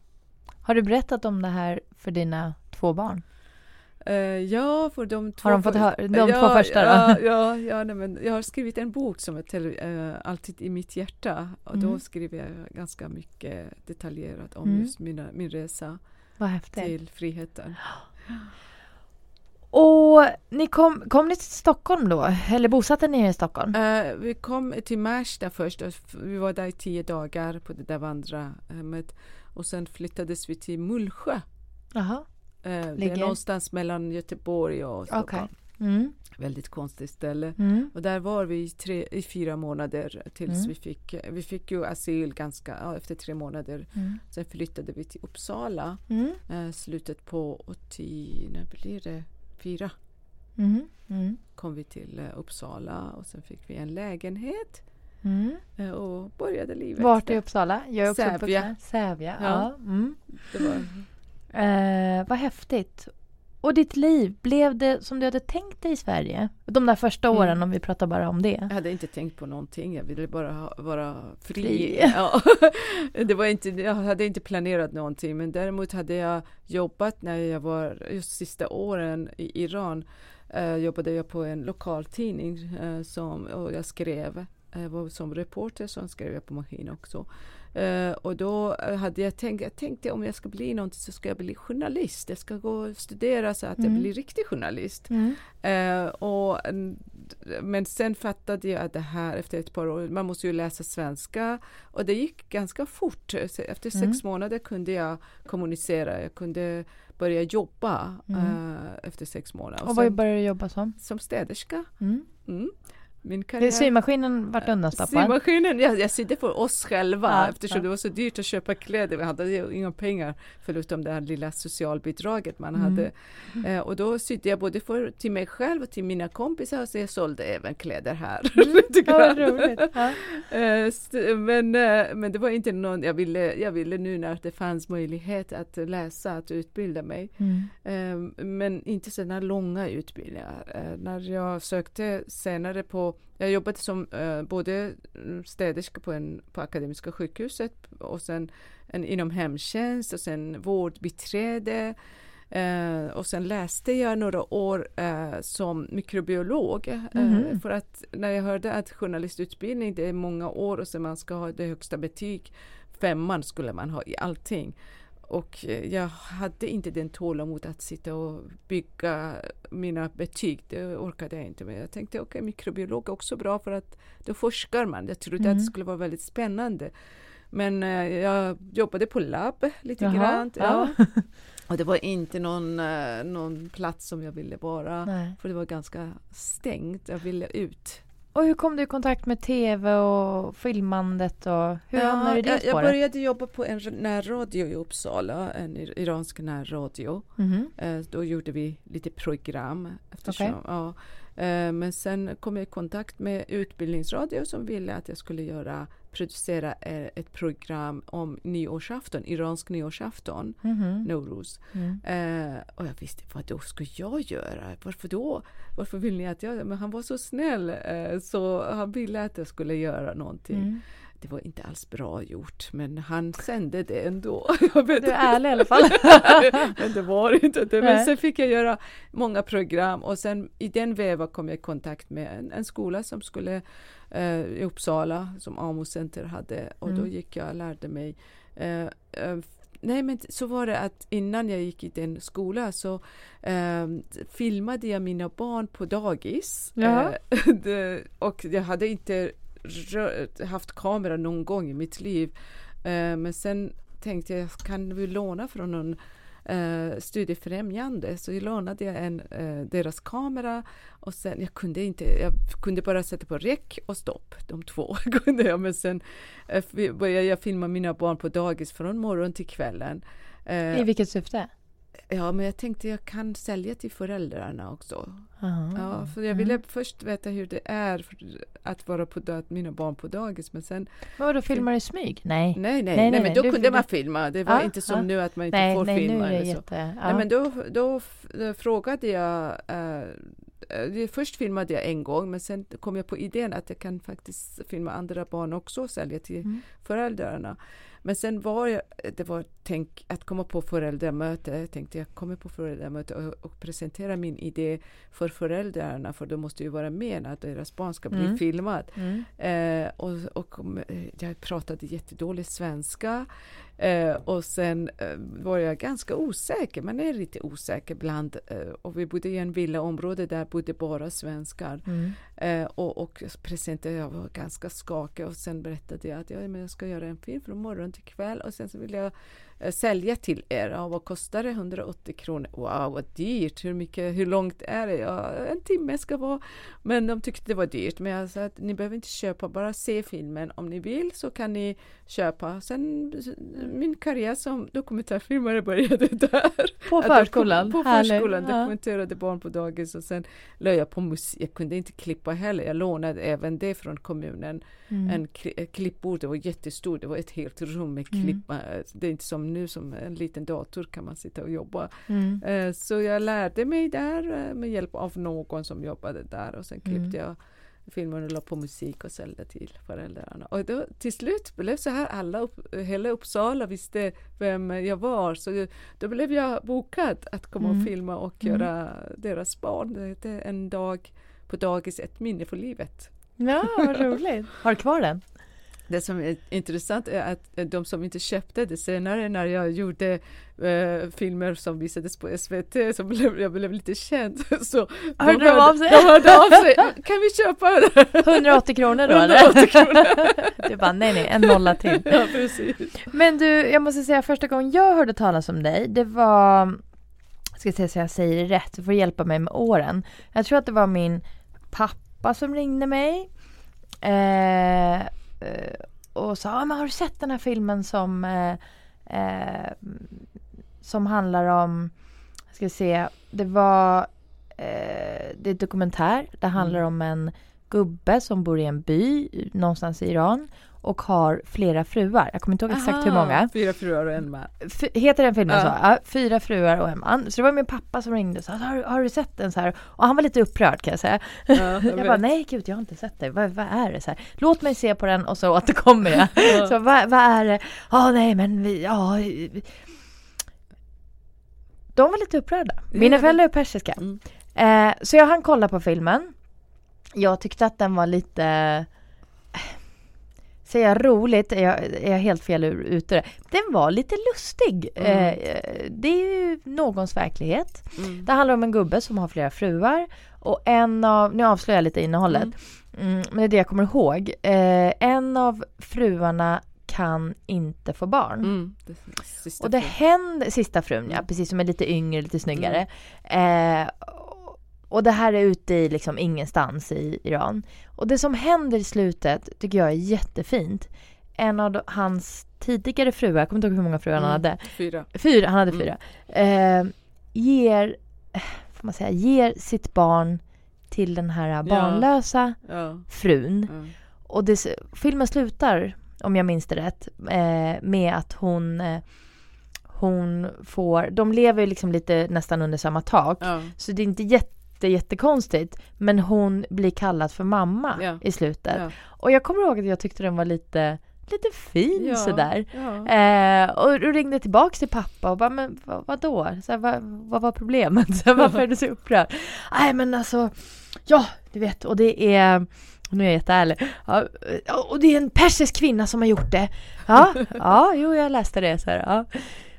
Har du berättat om det här för dina två barn? Eh, ja, för de två, Har de fått höra- de ja, två första då? Ja, ja, ja nej, men jag har skrivit en bok som heter eh, Alltid i mitt hjärta. Och Mm. då skriver jag ganska mycket detaljerat om Mm. just mina, min resa till friheten. Och ni kom, kom ni till Stockholm då? Eller bosatte ni er i Stockholm? Eh, vi kom till Märsta först. Vi var där i tio dagar på det där vandrarhemmet. Och sen flyttades vi till Mullsjö. Jaha. Eh, det är någonstans mellan Göteborg och. Stockholm. Mm. Väldigt konstigt ställe. Mm. Och där var vi i, tre, i fyra månader tills Mm. vi fick, vi fick ju asyl ganska, ja, efter tre månader. Mm. Sen flyttade vi till Uppsala eh, slutet på 80, när blir det? Fyra Mm. Mm. kom vi till eh, Uppsala och sen fick vi en lägenhet Mm. eh, och började livet. Vart i. Uppsala? Jag är också Sävja. Sävja. Ja. Ja. Mm. Det var, Eh, vad häftigt. Och ditt liv, blev det som du hade tänkt dig i Sverige? De där första Mm. åren om vi pratar bara om det. Jag hade inte tänkt på någonting, jag ville bara ha, vara fri. Fri. Ja. det var inte, jag hade inte planerat någonting men däremot hade jag jobbat när jag var just sista åren i Iran. Eh, jobbade jag på en lokaltidning eh, som, och jag skrev. Jag var som reporter så skrev jag på maskin också. Eh, och då eh, hade jag tänkt, jag tänkte om jag ska bli någonting så ska jag bli journalist. Jag ska gå och studera så att jag Mm. blir riktig journalist. Mm. Eh, och, mm, men sen fattade jag att det här efter ett par år, man måste ju läsa svenska och det gick ganska fort. Så Efter sex Mm. månader kunde jag kommunicera, jag kunde börja jobba eh, efter sex månader. Och vad sen, började du jobba som? som städerska. Mm. Mm. Min karriär... Symaskinen vart undanstoppad. Symaskinen, jag, jag sydde för oss själva Ja, eftersom ja. det var så dyrt att köpa kläder. Vi hade inga pengar förutom det här lilla socialbidraget man Mm. hade. Eh, och då sydde jag både för, till mig själv och till mina kompisar så jag sålde även kläder här. lite Ja, roligt. Ja. Eh, men, eh, men det var inte någon, jag ville, jag ville nu när det fanns möjlighet att läsa, att utbilda mig. Mm. Eh, men inte sådana långa utbildningar. Eh, när jag sökte senare på, jag jobbade som eh, både städerska på, en, på Akademiska sjukhuset och sen en, inom hemtjänst och sen vårdbiträde. Eh, och sen läste jag några år eh, som mikrobiolog. Mhm. För att när jag hörde att journalistutbildning det är många år och sen man ska ha det högsta betyg, femman skulle man ha i allting. Och eh, jag hade inte den tålamod att sitta och bygga mina betyg. Det orkade jag inte med. Jag tänkte okej, okay, mikrobiolog är också bra för att då forskar man. Jag trodde Mm. att det skulle vara väldigt spännande. Men eh, jag jobbade på labb lite Jaha, grann. ja. Ja. Och det var inte någon, eh, någon plats som jag ville vara. Nej. För det var ganska stängt. Jag ville ut. Och hur kom du i kontakt med tv och filmandet och hur hamnade du i det jag, jag började jobba på en närradio i Uppsala, en ir- iransk närradio. Mhm. Eh, Då gjorde vi lite program. Eftersom, Okej. ja. Eh, Men sen kom jag i kontakt med Utbildningsradio som ville att jag skulle göra, producera eh, ett program om nyårsafton, iransk nyårsafton, Mhm. Nowruz. Mm. Eh, och jag visste, vad då ska jag göra? Varför då? Varför vill ni att jag... Men han var så snäll eh, så han ville att jag skulle göra någonting. Mm. Det var inte alls bra gjort men han sände det ändå. Jag vet Du är ärlig i alla fall. men det var inte det. Nej. Men sen fick jag göra många program och sen i den vevan kom jag i kontakt med en, en skola som skulle eh, i Uppsala som AMO Center hade och då Mm. gick jag och lärde mig eh, eh, Nej men så var det att innan jag gick i den skolan så eh, filmade jag mina barn på dagis. Eh, det, och jag hade inte haft kamera någon gång i mitt liv. Eh, men sen tänkte jag, kan vi låna från någon eh, studiefrämjande? Så jag lånade jag en, eh, deras kamera och sen, jag kunde inte, jag kunde bara sätta på räck och stopp, de två kunde jag. Men sen eh, började jag filma mina barn på dagis från morgon till kvällen. Eh, I vilket syfte? Ja, men jag tänkte jag kan sälja till föräldrarna också. Aha. Ja, för jag ville först veta hur det är att vara på dag, mina barn på dagis. Men sen, Men vadå, filmar du i smyg? Nej. nej, nej, nej, nej, men nej, då du- kunde man filma. Det var Ja, inte som ja. nu att man inte Nej, får nej, nu filma. är det eller så. jätte... Ja. Nej, men då, då då frågade jag eh, Först filmade jag en gång men sen kom jag på idén att jag kan faktiskt filma andra barn också och sälja till Mm. föräldrarna. Men sen var jag, det var tänk att komma på föräldramöte. Jag tänkte jag kommer på föräldramöte och, och presentera min idé för föräldrarna för de måste ju vara med när deras barn ska bli Mm. filmat. Mm. Eh, och, och eh, jag pratade jättedålig svenska. Eh, och sen eh, var jag ganska osäker, man är lite osäker ibland. Eh, och vi bodde i en villaområde där bodde bara svenskar. Mm. Eh, och, och presenterade, jag var ganska skakig och sen berättade jag att ja, men jag ska göra en film från morgon till kväll och sen så vill jag eh, sälja till er. Ja, vad kostar det? 180 kronor. Wow, vad dyrt! Hur, mycket, hur långt är det? Ja, en timme ska vara. Men de tyckte det var dyrt. Men jag sa att ni behöver inte köpa, bara se filmen. Om ni vill så kan ni köpa. Sen min karriär som dokumentärfilmare började där. På förskolan? På förskolan, Ja. dokumenterade barn på dagis och sen la jag på musik. Jag kunde inte klippa heller. Jag lånade även det från kommunen. Mm. En klippbord, det var jättestort, det var ett helt rum med Mm. klipp. Det är inte som som nu som en liten dator kan man sitta och jobba. Mm. Eh, så jag lärde mig där eh, med hjälp av någon som jobbade där och sen klippte Mm. jag filmen och la på musik och sålde till föräldrarna. Och då, till slut blev så här, alla upp, hela Uppsala visste vem jag var så då blev jag bokad att komma Mm. och filma och Mm. göra deras barn. Det hette En dag på dagis, ett minne för livet. Ja, vad roligt. Har du kvar den? Det som är intressant är att de som inte köpte det senare när jag gjorde eh, filmer som visades på SVT så blev jag blev lite känd. Så Hörde de, de av sig? de hörde av sig. Kan vi köpa det? 180 kronor då 180 eller? Du bara, nej nej, en nolla till. Ja, precis. Men du, jag måste säga första gången jag hörde talas om dig, det var, ska se så jag säger det rätt, du får hjälpa mig med åren. Jag tror att det var min pappa som ringde mig. Eh, eh, och sa, ah, men har du sett den här filmen som, eh, eh, som handlar om, ska vi se, det var, eh, det är dokumentär, det handlar om en gubbe som bor i en by någonstans i Iran och har flera fruar. Jag kommer inte ihåg exakt hur Aha, många. Fyra fruar och en man. F- heter den filmen Ja. så? Ja, fyra fruar och en man. Så det var min pappa som ringde och sa, har, har du sett den så här? Och han var lite upprörd kan jag säga. Ja, Jag, jag bara, nej gud jag har inte sett det. Vad, vad är det? Så här, Låt mig se på den och så återkommer jag. Ja. Så vad, vad är det? Ja nej men vi, ja. De var lite upprörda. Mina föräldrar är persiska. Mm. Eh, så jag hann kolla på filmen. Jag tyckte att den var lite... eh, Säger jag roligt är jag, är jag helt fel ute. det. Den var lite lustig. Mm. Eh, det är ju någons verklighet. Mm. Det handlar om en gubbe som har flera fruar. Och en av, nu avslöjar jag lite innehållet. Mm, men det är det jag kommer ihåg. Eh, en av fruarna kan inte få barn. Mm. Och det händer, sista frun ja, Mm. precis som är lite yngre, lite snyggare. Eh, och det här är ute i liksom ingenstans i Iran. Och det som händer i slutet tycker jag är jättefint. En av de- hans tidigare fruar, jag kommer inte ihåg hur många fruar han Mm. hade. Fyra. Fyra, han hade Mm. fyra. Eh, ger, får man säga, ger sitt barn till den här barnlösa Ja. frun. Ja. Och det, filmen slutar, om jag minns det rätt, eh, med att hon, eh, hon får, de lever ju liksom lite nästan under samma tak. Ja. Så det är inte jätte, jättekonstigt. Men hon blir kallad för mamma Ja. i slutet. Ja. Och jag kommer ihåg att jag tyckte den var lite, lite fin Ja. sådär. Ja. Eh, och, och ringde tillbaks till pappa och bara, men vad, vadå? Så här, vad, vad var problemet? Så här, varför är du så upprörd? Nej men alltså, ja du vet och det är nu är jag jätteärlig. Ja, och det är en persisk kvinna som har gjort det. Ja, ja jo jag läste det. Så här, ja.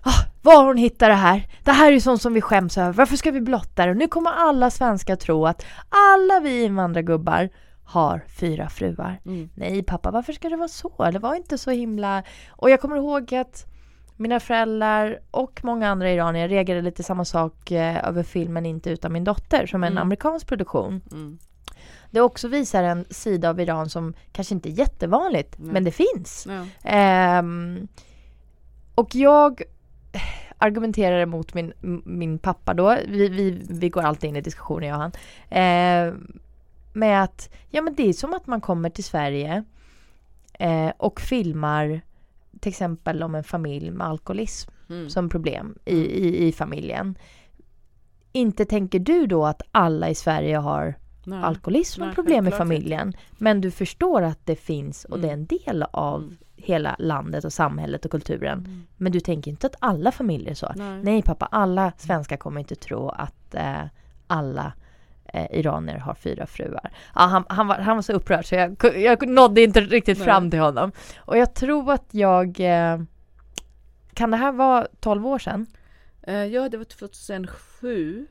Ja, var hon hittat det här? Det här är ju sånt som vi skäms över. Varför ska vi blotta det? Nu kommer alla svenskar tro att alla vi invandrargubbar har fyra fruar. Mm. Nej pappa, varför ska det vara så? Det var inte så himla... Och jag kommer ihåg att mina föräldrar och många andra iranier reagerade lite samma sak eh, över filmen Inte utan min dotter som är en Mm. amerikansk produktion. Mm. Det också visar en sida av Iran som kanske inte är jättevanligt, Nej. men det finns. Ja. Ehm, och jag argumenterar emot min, min pappa då. Vi, vi, vi går alltid in i diskussioner jag och han. Ehm, med att, ja men det är som att man kommer till Sverige eh, och filmar till exempel om en familj med alkoholism Mm. som problem i, i, i familjen. Inte tänker du då att alla i Sverige har Nej. alkoholism Nej, problem i familjen. Men du förstår att det finns och det är en del av Mm. hela landet och samhället och kulturen. Mm. Men du tänker inte att alla familjer är så. Nej. Nej pappa, alla svenskar kommer inte tro att eh, alla eh, iranier har fyra fruar. Ja, han, han, var, han var så upprörd så jag, jag nådde inte riktigt Nej. fram till honom. Och jag tror att jag... Eh, kan det här vara 12 år sedan? Eh, ja, det var 2007.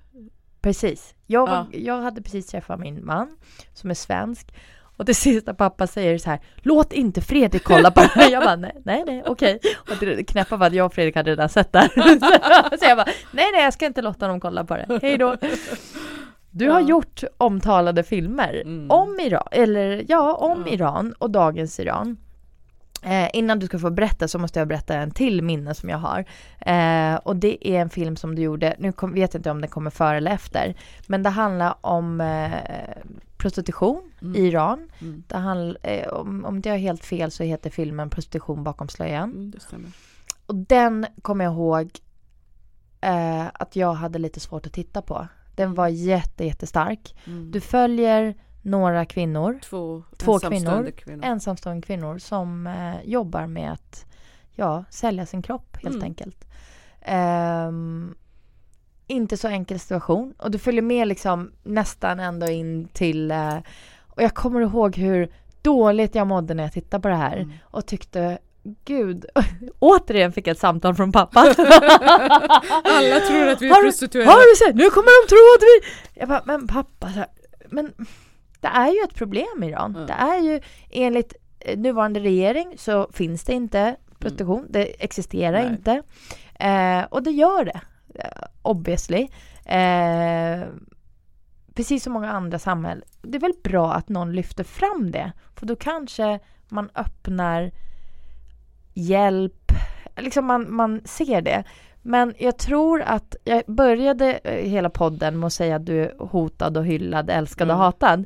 Precis. Jag, var, Ja. jag hade precis träffat min man som är svensk. Och det sista pappa säger så här, låt inte Fredrik kolla på det. Jag bara, nej, nej, nej okej. Och det knäppa var att jag och Fredrik hade redan sett det. Så jag bara, nej, nej, jag ska inte låta dem kolla på det. Hej då. Du har Ja. gjort omtalade filmer Mm. om Iran, eller ja, om Ja. Iran och dagens Iran. Eh, innan du ska få berätta så måste jag berätta en till minne som jag har. Eh, och det är en film som du gjorde, nu kom, vet jag inte om den kommer före eller efter, men det handlar om eh, prostitution Mm. i Iran. Mm. Det handl, eh, om, om det är helt fel så heter filmen Prostitution bakom slöjan. Mm, det stämmer. Och den kommer jag ihåg eh, att jag hade lite svårt att titta på. Den var jätte, jättestark. Mm. Du följer några kvinnor, Två, två ensamstående kvinnor, ensamstående kvinnor som eh, jobbar med att ja, sälja sin kropp helt Mm. enkelt. Ehm, inte så enkel situation och du följer med liksom nästan ända in till eh, och jag kommer ihåg hur dåligt jag mådde när jag tittade på det här Mm. och tyckte Gud, återigen fick jag ett samtal från pappa. Alla tror att vi är Har prostituerade. Har du sett? Nu kommer de tro att vi... Jag bara, men pappa, men det är ju ett problem i Iran. Mm. Det är ju enligt eh, nuvarande regering så finns det inte prostitution. Det existerar Nej. inte. Eh, och det gör det, eh, obviously. Eh, precis som många andra samhällen. Det är väl bra att någon lyfter fram det. För då kanske man öppnar hjälp. Liksom man, man ser det. Men jag tror att jag började eh, hela podden med att säga att du är hotad och hyllad, älskad och Mm. hatad.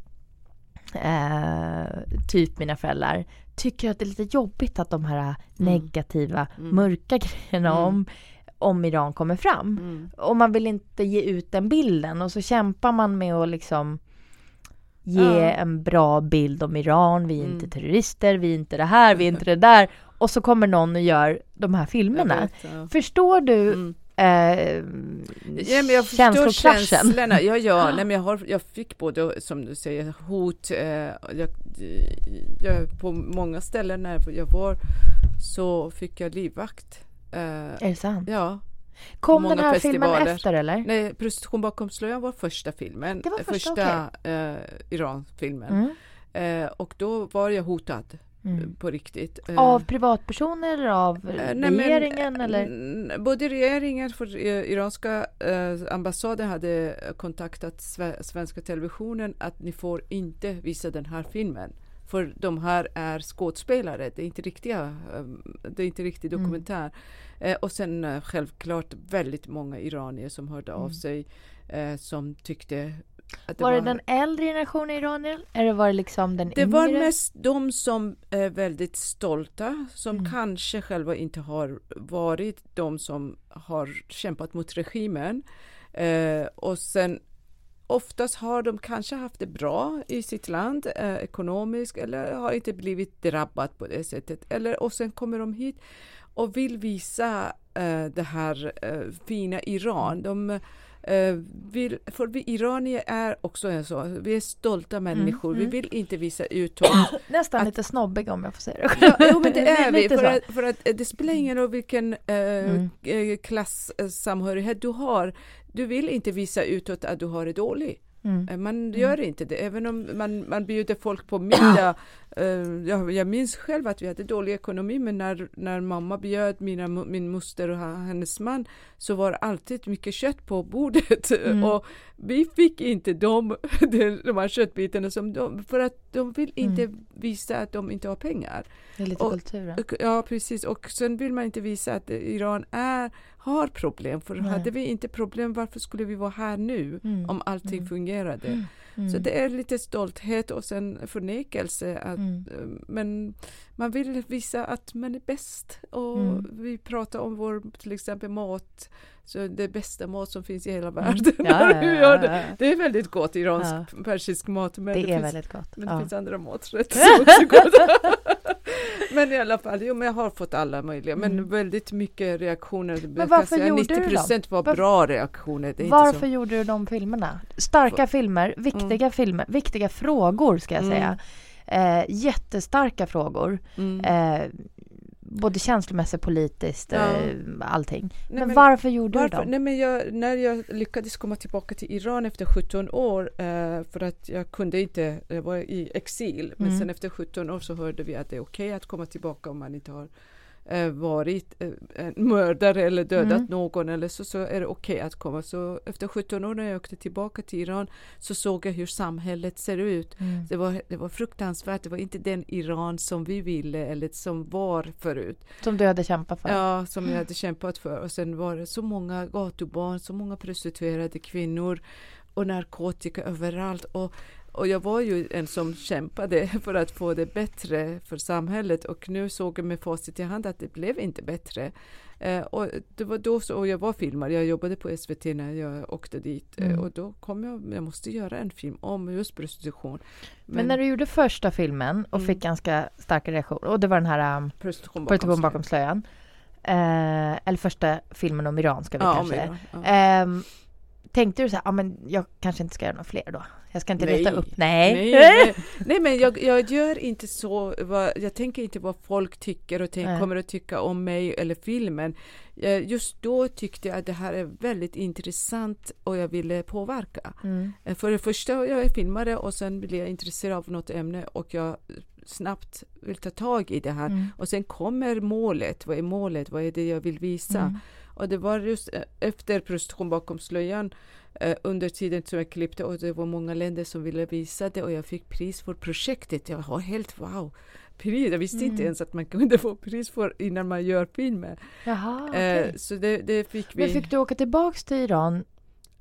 eh, typ mina föräldrar, tycker att det är lite jobbigt att de här negativa, mörka grejerna om, om Iran kommer fram. Mm. Och man vill inte ge ut den bilden och så kämpar man med att liksom ge Ja. en bra bild om Iran. Vi är Mm. inte terrorister, vi är inte det här, vi är inte det där. Och så kommer någon och gör de här filmerna. vet, ja. Förstår du Mm. Eh, Ja, men jag förstår känslorna. Ja, ja. Nej, men jag, har, jag fick både, som du säger, hot. Eh, jag, jag, på många ställen när jag var så fick jag livvakt. Eh, Är det sant? ja. Kom många den här filmen festivaler. efter eller? Nej, Prostitution bakom slöjan var första filmen. Det var första, första eh, Iran-filmen. Mm. Eh, och då var jag hotad Mm. på riktigt. Eh, Av privatpersoner eller av Eh, nej, men, regeringen eller? Både regeringen, för eh, iranska eh, ambassaden hade kontaktat sve- svenska televisionen att ni får inte visa den här filmen. För de här är skådespelare, det är inte riktiga, eh, det är inte riktig Mm. dokumentär. Eh, och sen eh, självklart väldigt många iranier som hörde av Mm. sig eh, som tyckte det Var var, det den äldre generationen iranier? Eller var det liksom den det yngre? var mest de som är väldigt stolta, som Mm. kanske själva inte har varit de som har kämpat mot regimen. Eh, och sen oftast har de kanske haft det bra i sitt land eh, ekonomiskt eller har inte blivit drabbat på det sättet. Eller, och sen kommer de hit och vill visa eh, det här eh, fina Iran. De, eh, vill, för vi iranier är också en så, vi är stolta människor. Vi mm. vill inte visa utåt. Nästan att- lite snobbiga om jag får säga det Ja, jo, men det är vi. För att, för att eh, det spelar ingen roll vilken eh, Mm. eh, klassamhörighet du har. Du vill inte visa utåt att du har det dåligt. Mm. Eh, Man gör inte det, även om man, man bjuder folk på middag. Eh, jag, jag minns själv att vi hade dålig ekonomi, men när, när mamma bjöd mina, min moster och hennes man så var det alltid mycket kött på bordet. Mm. Och vi fick inte de, de, här köttbitarna som de, för att de vill inte visa att de inte har pengar. Det är lite Och- kulturen. Och- Ja, precis. Och sen vill man inte visa att Iran är, har problem. För Nej. hade vi inte problem, varför skulle vi vara här nu Mm. om allting Mm. fungerade? Mm. Så det är lite stolthet och sen förnekelse. Att, Mm. eh, Men man vill visa att man är bäst. Och Mm. vi pratar om vår, till exempel mat. Så det bästa mat som finns i hela världen. Mm. Ja, ja, ja, det. det är väldigt gott, iransk persisk mat. Men Det är finns, väldigt gott. men det finns andra maträtter som också är goda. Men i alla fall, jo, men jag har fått alla möjliga. Men Mm. väldigt mycket reaktioner. Men varför gjorde du 90 procent var Varför- bra reaktioner. Varför gjorde du de filmerna? Starka filmer, viktiga filmer, viktiga frågor ska jag Mm. säga. Eh, jättestarka frågor. Mm. Eh, både känslomässigt, politiskt, Ja. eh, allting. Nej, men, men varför gjorde du Varför? dem? Nej, men jag, när jag lyckades komma tillbaka till Iran efter 17 år, eh, för att jag kunde inte, jag var i exil, men Mm. sen efter 17 år så hörde vi att det är okej att komma tillbaka om man inte har eh, varit eh, mördare eller dödat Mm. någon eller så, så är det okej att komma. Så efter 17 år när jag åkte tillbaka till Iran så såg jag hur samhället ser ut. Mm. Det var, det var fruktansvärt, det var inte den Iran som vi ville eller som var förut. Som du hade kämpat för? Ja, som jag hade kämpat för. Och sen var det så många gatubarn, så många prostituerade kvinnor och narkotika överallt. Och, och jag var ju en som kämpade för att få det bättre för samhället och nu såg jag med facit i hand att det blev inte bättre. Eh, och det var då så, och jag var filmare, jag jobbade på SVT när jag åkte dit eh, Mm. och då kom jag, jag måste göra en film om just prostitution. Men, när du gjorde första filmen och Mm. fick ganska starka reaktioner, och det var den här um, prostitution Prostitution bakom slöjan. Eh, eller första filmen om Iran ska vi ja, kanske Iran, ja. Ehm, Tänkte du så här, ja men jag kanske inte ska göra några fler då? Jag ska inte Nej. leta upp, nej. Nej, nej, nej men jag, jag gör inte så, vad, jag tänker inte vad folk tycker och tänk, kommer att tycka om mig eller filmen. Eh, Just då tyckte jag att det här är väldigt intressant och jag ville påverka. Mm. Eh, För det första, jag är filmare och sen blir jag intresserad av något ämne och jag snabbt vill ta tag i det här. Mm. Och sen kommer målet, vad är målet, vad är det jag vill visa? Mm. Och det var just eh, efter prostitution bakom slöjan under tiden som jag klippte och det var många länder som ville visa det och jag fick pris för projektet. Jag var helt wow! Pris. Jag visste inte Mm. ens att man kunde få pris för innan man gör filmer. Jaha, Eh, okej. så det, det fick vi Men fick du åka tillbaks till Iran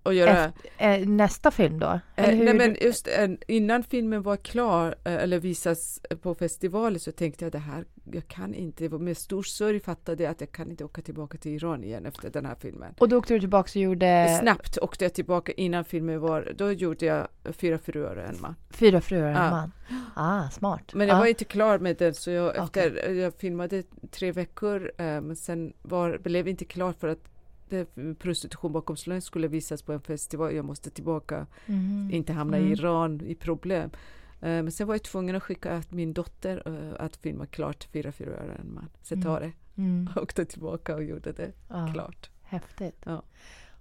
att göra. efter, eh, nästa film då? Eh, nej, men just eh, innan filmen var klar eh, eller visas på festivaler så tänkte jag det här, jag kan inte, med stor sorg fattade jag att jag kan inte åka tillbaka till Iran igen efter den här filmen. Och då åkte du tillbaks och gjorde Snabbt åkte jag tillbaka innan filmen var, då gjorde jag Fyra fruar och en man. Fyra fruar och en Ja. man? Ah, smart. Men jag ah. var inte klar med den så jag, efter, jag filmade tre veckor men sen var, blev inte klar för att det, prostitution bakom slöjan skulle visas på en festival. Jag måste tillbaka, Mhm. inte hamna Mm. i Iran i problem. Eh, men sen var jag tvungen att skicka min dotter eh, att filma klart Fyra fruar och en man. Setare. Mm. Jag åkte tillbaka och gjorde det Ja, klart. häftigt. Ja.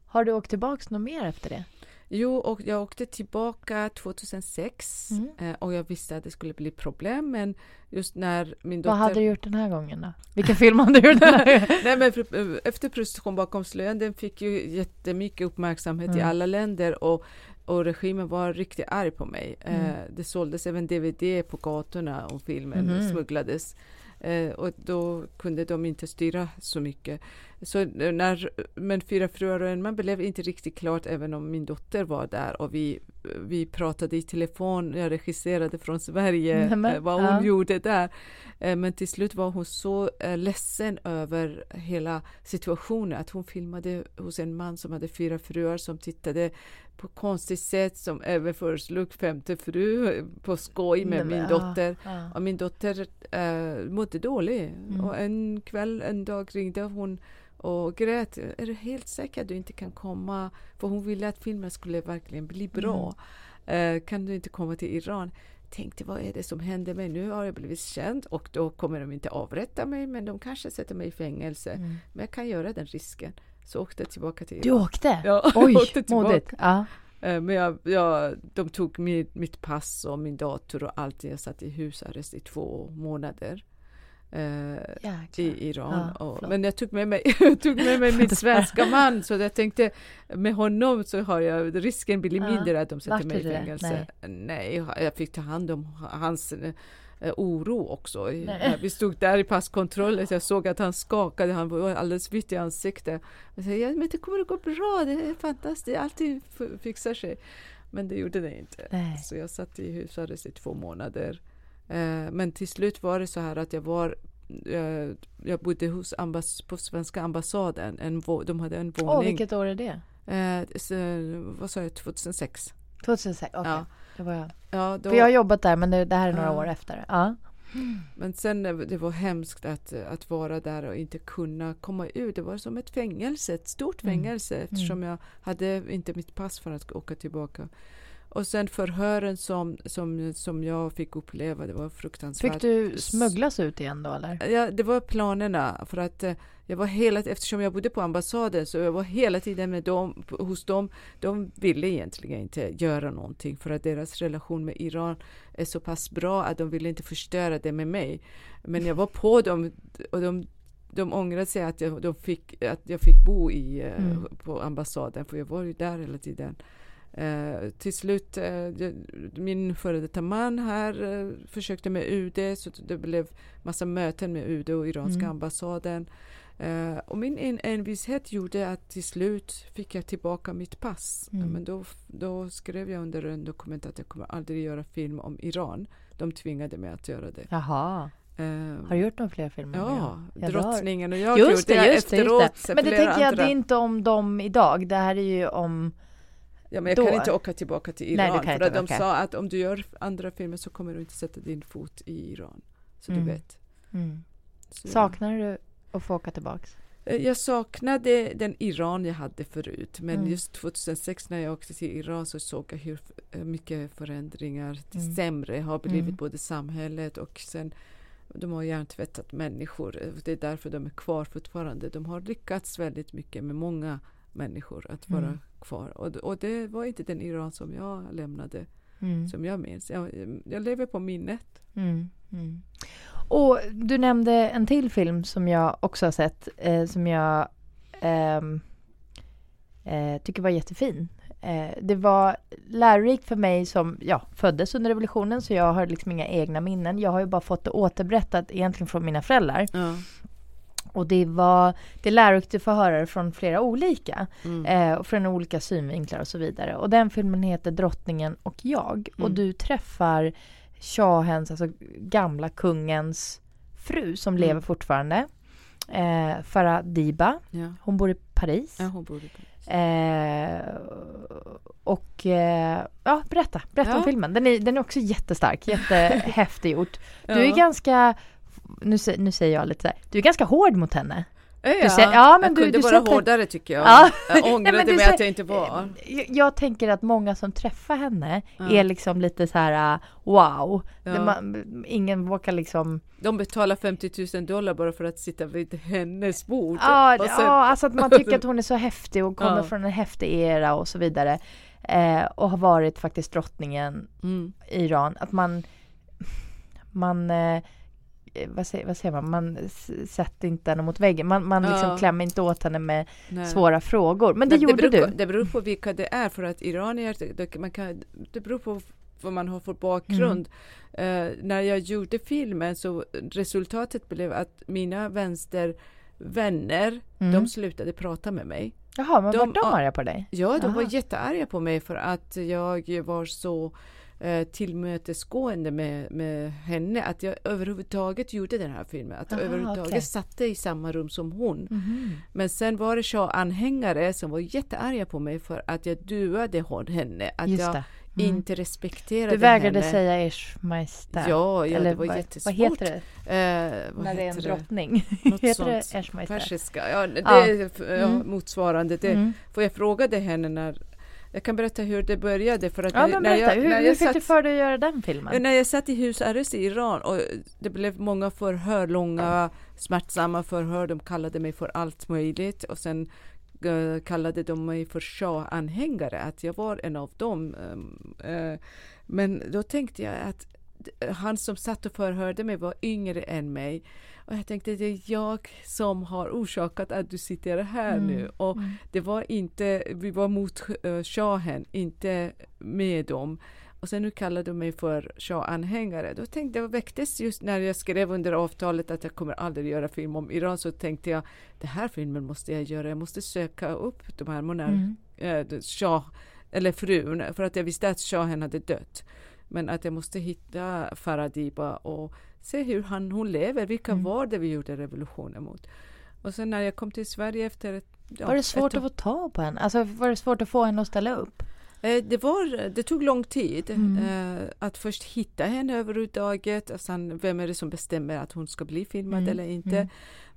Har du åkt tillbaks något mer efter det? Jo, och jag åkte tillbaka 2006 Mm. eh, och jag visste att det skulle bli problem men just när min dotter... Vad hade du gjort den här gången då? Vilken film hade du gjort den här gången? Nej, men för, eh, efter prostitution bakom slöjan, den fick ju jättemycket uppmärksamhet i Mm. alla länder och, och regimen var riktigt arg på mig. Mm. Eh, det såldes även DVD på gatorna och filmen Mhm. smugglades. Eh, och då kunde de inte styra så mycket. Så eh, när, men Fyra fruar och en man blev inte riktigt klart även om min dotter var där och vi, vi pratade i telefon, jag regisserade från Sverige Nämen, eh, vad hon ja. gjorde där. Eh, men till slut var hon så eh, ledsen över hela situationen att hon filmade hos en man som hade fyra fruar som tittade på konstigt sätt som även föreslog femte fru eh, på skoj med Nej, min men, dotter. ja, ja. Och min dotter äh, mådde dåligt. Mm. Och en kväll, en dag ringde hon och grät. Är du helt säker att du inte kan komma? För hon ville att filmen skulle verkligen bli bra. Mm. Eh, kan du inte komma till Iran? Tänkte vad är det som händer mig? Nu har jag blivit känd och då kommer de inte avrätta mig men de kanske sätter mig i fängelse. Mm. Men jag kan göra den risken. Så åkte jag tillbaka till Du Iran. åkte? Ja, Oj, jag åkte tillbaka. modigt. Ja. Eh, Men jag, jag, de tog mitt, mitt pass och min dator och allt. Jag satt i husarrest i två månader. eh, i Iran. Ja, och, men jag tog med mig, tog med mig min svenska man så jag tänkte med honom så har jag risken blir Ja. mindre att de sätter mig i du fängelse. Nej. jag fick ta hand om hans eh, oro också. Nej. Vi stod där i passkontrollen, jag såg att han skakade, han var alldeles vitt i ansiktet. Jag sa, ja, men det kommer att gå bra, det är fantastiskt, allting fixar sig. Men det gjorde det inte. Nej. Så jag satt i husarrest i två månader. Eh, men till slut var det så här att jag var eh, jag bodde hos ambass, på svenska ambassaden. En de hade en Åh, våning. vilket år är det? eh, så, vad sa jag, 2006. 2006, okej. Ja. Det var jag. Ja, då, För jag har jobbat där men det, det här är några Ja. år efter. Ja. Men sen eh, det var hemskt att, att vara där och inte kunna komma ut. Det var som ett fängelse, ett stort Mm. fängelse eftersom jag hade inte mitt pass för att åka tillbaka. Och sen förhören som, som, som jag fick uppleva, det var fruktansvärt. Fick du smugglas ut igen då eller? Ja, det var planerna för att eh, jag var hela eftersom jag bodde på ambassaden så jag var hela tiden med dem, hos dem. De ville egentligen inte göra någonting för att deras relation med Iran är så pass bra att de ville inte förstöra det med mig. Men jag var på dem och de de ångrade sig att jag, de fick, att jag fick bo i, eh, Mm. på ambassaden för jag var ju där hela tiden. Eh, till slut, eh, jag- min före detta man här eh, försökte med UD så det blev massa möten med UD och iranska Mm. ambassaden. Eh, och min en, envishet gjorde att till slut fick jag tillbaka mitt pass. Mm. Men då, då skrev jag under en dokument att jag kommer aldrig göra film om Iran. De tvingade mig att göra det. Jaha. Eh, Har du gjort några fler filmer? Ja, Ja, det har- Drottningen och jag Just det, gjorde just det, efteråt. just det. Men det tänker jag, det andra. är inte om dem idag. Det här är ju om... Ja, men jag då. kan inte åka tillbaka till Nej, Iran. kan för att de sa att om du gör andra filmer så kommer du inte sätta din fot i Iran. Så Mm. du vet. Mm. Så, Saknar du att få åka tillbaks? Eh, Jag saknade den Iran jag hade förut. Men Mm. just 2006 när jag åkte till Iran så såg jag hur eh, mycket förändringar till Mm. sämre har blivit Mm. både samhället och sen de har hjärntvättat människor. Eh, Det är därför de är kvar fortfarande. De har lyckats väldigt mycket med många människor att vara Mm. kvar. Och, och det var inte den Iran som jag lämnade, Mm. som jag minns. Jag, jag lever på minnet. Mm. Mm. Och du nämnde en till film som jag också har sett, eh, som jag ehm, eh, tycker var jättefin. Eh, det var lärorikt för mig som ja, föddes under revolutionen, så jag har liksom inga egna minnen. Jag har ju bara fått det återberättat egentligen från mina föräldrar. Ja. Och det var det är lärorikt att få höra det från flera olika. Mm. Eh, och från olika synvinklar och så vidare. Och den filmen heter Drottningen och jag. Och Mm. du träffar shahens, alltså gamla kungens fru som Mm. lever fortfarande. Eh, Farah Diba. Ja. Hon bor i Paris. ja, hon borde på. Eh, och eh, ja, berätta, berätta om Ja. filmen. Den är, den är också jättestark, jättehäftig gjort. Du är ganska, nu, nu säger jag lite så här, du är ganska hård mot henne. Ja, säger- ja, men jag du- kunde du vara sätter- hårdare tycker jag. Ja. Jag Nej, ångrade men du mig säger- att jag inte var. Jag, jag tänker att många som träffar henne Ja. är liksom lite så här uh, wow. Ja. Man, ingen vågar liksom De betalar 50 000 dollar bara för att sitta vid hennes bord. Ja, ja, sen- alltså att man tycker att hon är så häftig och kommer Ja. från en häftig era och så vidare. Eh, och har varit faktiskt drottningen Mm. i Iran. Att man, man eh, vad, säger, vad säger man, man sätter inte henne mot väggen. Man, man liksom Ja. klämmer inte åt henne med Nej. svåra frågor. Men det Men gjorde beror du. Det beror på vilka det är för att iranier, det, det, man kan, det beror på vad man har för bakgrund. Mm. Eh, när jag gjorde filmen så resultatet blev att mina vänstervänner, Mm. de slutade prata med mig. Jaha, men de- var de arga på dig? Ja, de var Aha. jättearga på mig för att jag var så eh, tillmötesgående med, med henne. Att jag överhuvudtaget gjorde den här filmen. Att jag Aha, överhuvudtaget okej. satte i samma rum som hon. Mhm. Men sen var det Shah-anhängare som var jättearga på mig för att jag duade hon henne. Att Just jag det. Mm. inte respekterade Du vägrade henne. säga ers majestät? Ja, ja Eller det var vad, jättesvårt. Vad heter det Eh, vad när det är en drottning? Något heter det sånt. ers majestät? Persiska, ja, det är ja, Mm. motsvarande. Det, Mm. För jag frågade henne när jag kan berätta hur det började. För att Ja, när, berätta. jag, hur när hur jag fick satt, du för dig att göra den filmen? När jag satt i husarrest i Iran och det blev många förhör, långa smärtsamma förhör. De kallade mig för allt möjligt och sen eh, kallade de mig för Shah-anhängare, att jag var en av dem. Um, eh, men då tänkte jag att han som satt och förhörde mig var yngre än mig. Och jag tänkte det är jag som har orsakat att du sitter här Mm. nu. Och det var inte, vi var mot uh, shahen, inte med dem. Och sen nu kallar de mig för Shah-anhängare. Då tänkte jag, väcktes just när jag skrev under avtalet att jag kommer aldrig göra film om Iran, så tänkte jag, det här filmen måste jag göra, jag måste söka upp de här monark, Mm. eh, Shah, eller frun, för att jag visste att shahen hade dött. Men att jag måste hitta Faradiba och se hur han, hon lever, vilka Mm. var det vi gjorde revolutionen mot. Och sen när jag kom till Sverige efter ett, ja, Var det svårt ett att få tag på henne? Alltså var det svårt att få henne att ställa upp? Eh, Det, var, det tog lång tid Mm. eh, att först hitta henne överhuvudtaget. Och sen, vem är det som bestämmer att hon ska bli filmad Mm, eller inte? mm.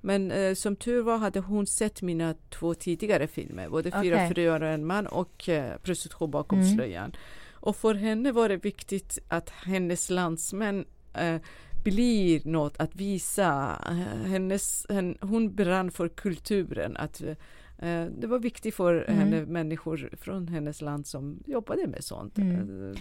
Men eh, som tur var hade hon sett mina två tidigare filmer, både Fyra Okej. fruar och en man och eh, Prostitution bakom Mm. slöjan. Och för henne var det viktigt att hennes landsmän eh, blir något att visa. Eh, Hennes, hen, hon brann för kulturen. Att, eh, det var viktigt för Mm. henne, människor från hennes land som jobbade med sånt. Mm. Eh,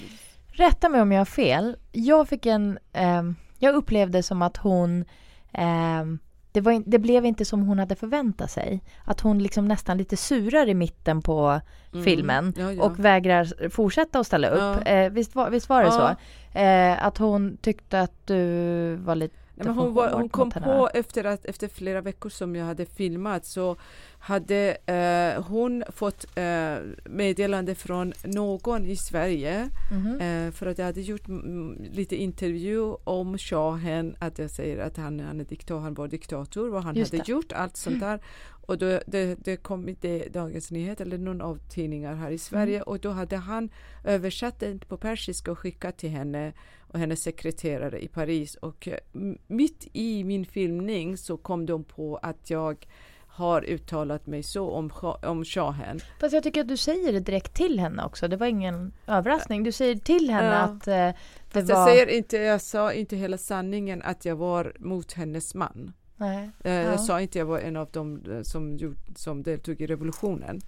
Rätta mig om jag har fel. Jag fick en... ehm, jag upplevde som att hon... ehm, det, var, det blev inte som hon hade förväntat sig. Att hon liksom nästan lite surar i mitten på Mm. filmen Ja, ja. och vägrar fortsätta att ställa upp. Ja. Eh, visst, var, visst var det så? Eh, att hon tyckte att du var lite Nej, hon, var, hon kom på efter, att, efter flera veckor som jag hade filmat så hade eh, hon fått eh, meddelande från någon i Sverige Mhm. eh, för att jag hade gjort mm, lite intervju om shahen, att jag säger att han, han är diktator, han var diktator, vad han Just hade det. gjort, allt sånt där. Och då, det, det kom i det, Dagens Nyheter eller någon av tidningar här i Sverige Mm. och då hade han översatt den på persiska och skickat till henne och hennes sekreterare i Paris och eh, mitt i min filmning så kom de på att jag har uttalat mig så om, om shahen. Fast jag tycker att du säger det direkt till henne också. Det var ingen överraskning. Du säger till henne Ja. att eh, det Fast var... jag, säger inte, jag sa inte hela sanningen att jag var mot hennes man. Nej. Eh, Ja. Jag sa inte jag var en av dem eh, som, gjort, som deltog i revolutionen.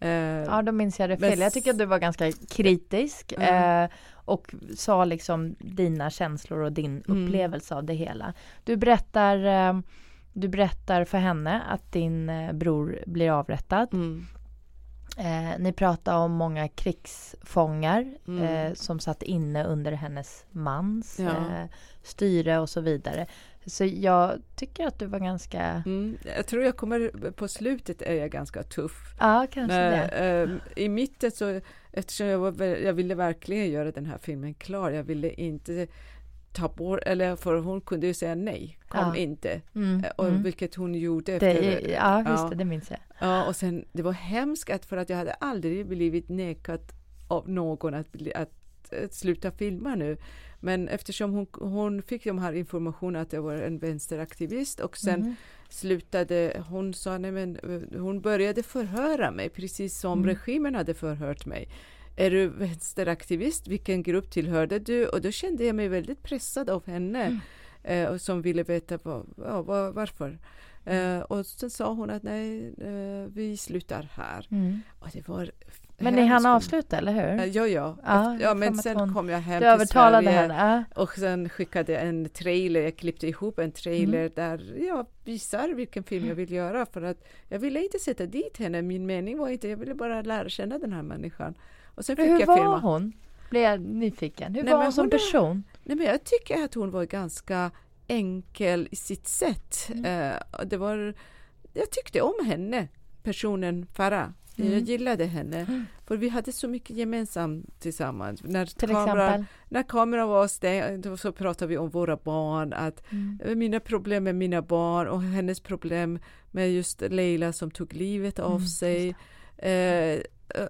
Eh, Ja, då minns jag det fel. Jag tycker att du var ganska kritisk Mm. eh, och sa liksom dina känslor och din Mm. upplevelse av det hela. Du berättar, eh, du berättar för henne att din eh, bror blir avrättad. mm, Eh, ni pratar om många krigsfångar Mm. eh, som satt inne under hennes mans Ja. eh, styre och så vidare. Så jag tycker att du var ganska, mm, jag tror jag kommer, på slutet är jag ganska tuff. ja kanske Men, det. eh, I mitten så, eftersom jag, var, jag ville verkligen göra den här filmen klar, jag ville inte ta bort, eller för hon kunde ju säga nej, kom Ja. inte. Mm, Eh, Och mm. vilket hon gjorde. Det, efter, ja, just ja. det, det minns jag. Ja, och sen det var hemskt för att jag hade aldrig blivit nekad av någon att, att, att sluta filma nu. Men eftersom hon, hon fick de här informationen att jag var en vänsteraktivist och sen Mhm. slutade, hon sa nej men eh, hon började förhöra mig precis som Mm. regimen hade förhört mig. Är du vänsteraktivist? Vilken grupp tillhörde du? Och då kände jag mig väldigt pressad av henne Mm. eh, och som ville veta vad, ja, vad, varför. Mm. Eh, och sen sa hon att nej, eh, vi slutar här. Mm. Och det var Men ni hann avsluta, eller hur? Eh, Ja, ja. Ja, jag ja men sen hon- kom jag hem Du till Sverige henne? Och sen skickade en trailer, jag klippte ihop en trailer Mm. där jag visar vilken film jag vill göra för att jag ville inte sätta dit henne, min mening var inte, jag ville bara lära känna den här människan. Och sen fick Hur jag var filma. hon? Blev jag nyfiken. Hur Nej, var men hon som hon är- person? Nej, men jag tycker att hon var ganska enkel i sitt sätt. Mm. Eh, det var, jag tyckte om henne, personen Farah. Mm. Jag gillade henne, för vi hade så mycket gemensamt tillsammans. När, Till kamera, exempel? när kameran var stängd så pratade vi om våra barn, att Mm. eh, mina problem med mina barn och hennes problem med just Leila som tog livet av Mm, sig. Eh,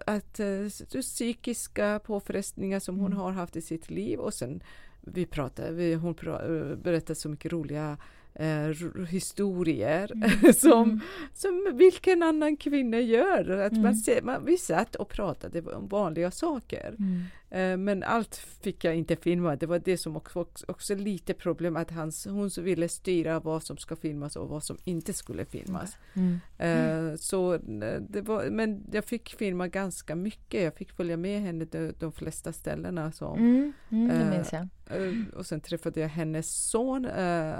att eh, psykiska påfrestningar som hon Mm. har haft i sitt liv och sen vi pratade, vi, hon pra, eh, berättade så mycket roliga eh, historier som, som vilken annan kvinna gör. Att man, ser, man, vi satt och pratade om vanliga saker. Eh, men allt fick jag inte filma. Det var det som också, också, lite problem att hans, hon ville styra vad som ska filmas och vad som inte skulle filmas. Eh, så det var, men jag fick filma ganska mycket. Jag fick följa med henne de, de flesta ställena. Som, Mm, mm, det Eh, minns jag. Eh, Och sen träffade jag hennes son eh,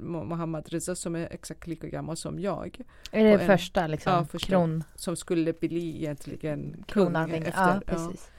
Mohammad Reza som är exakt lika gammal som jag. Är det en- första liksom? Ja, första. Kron, Som skulle bli egentligen kronarving? efter. Ja, precis.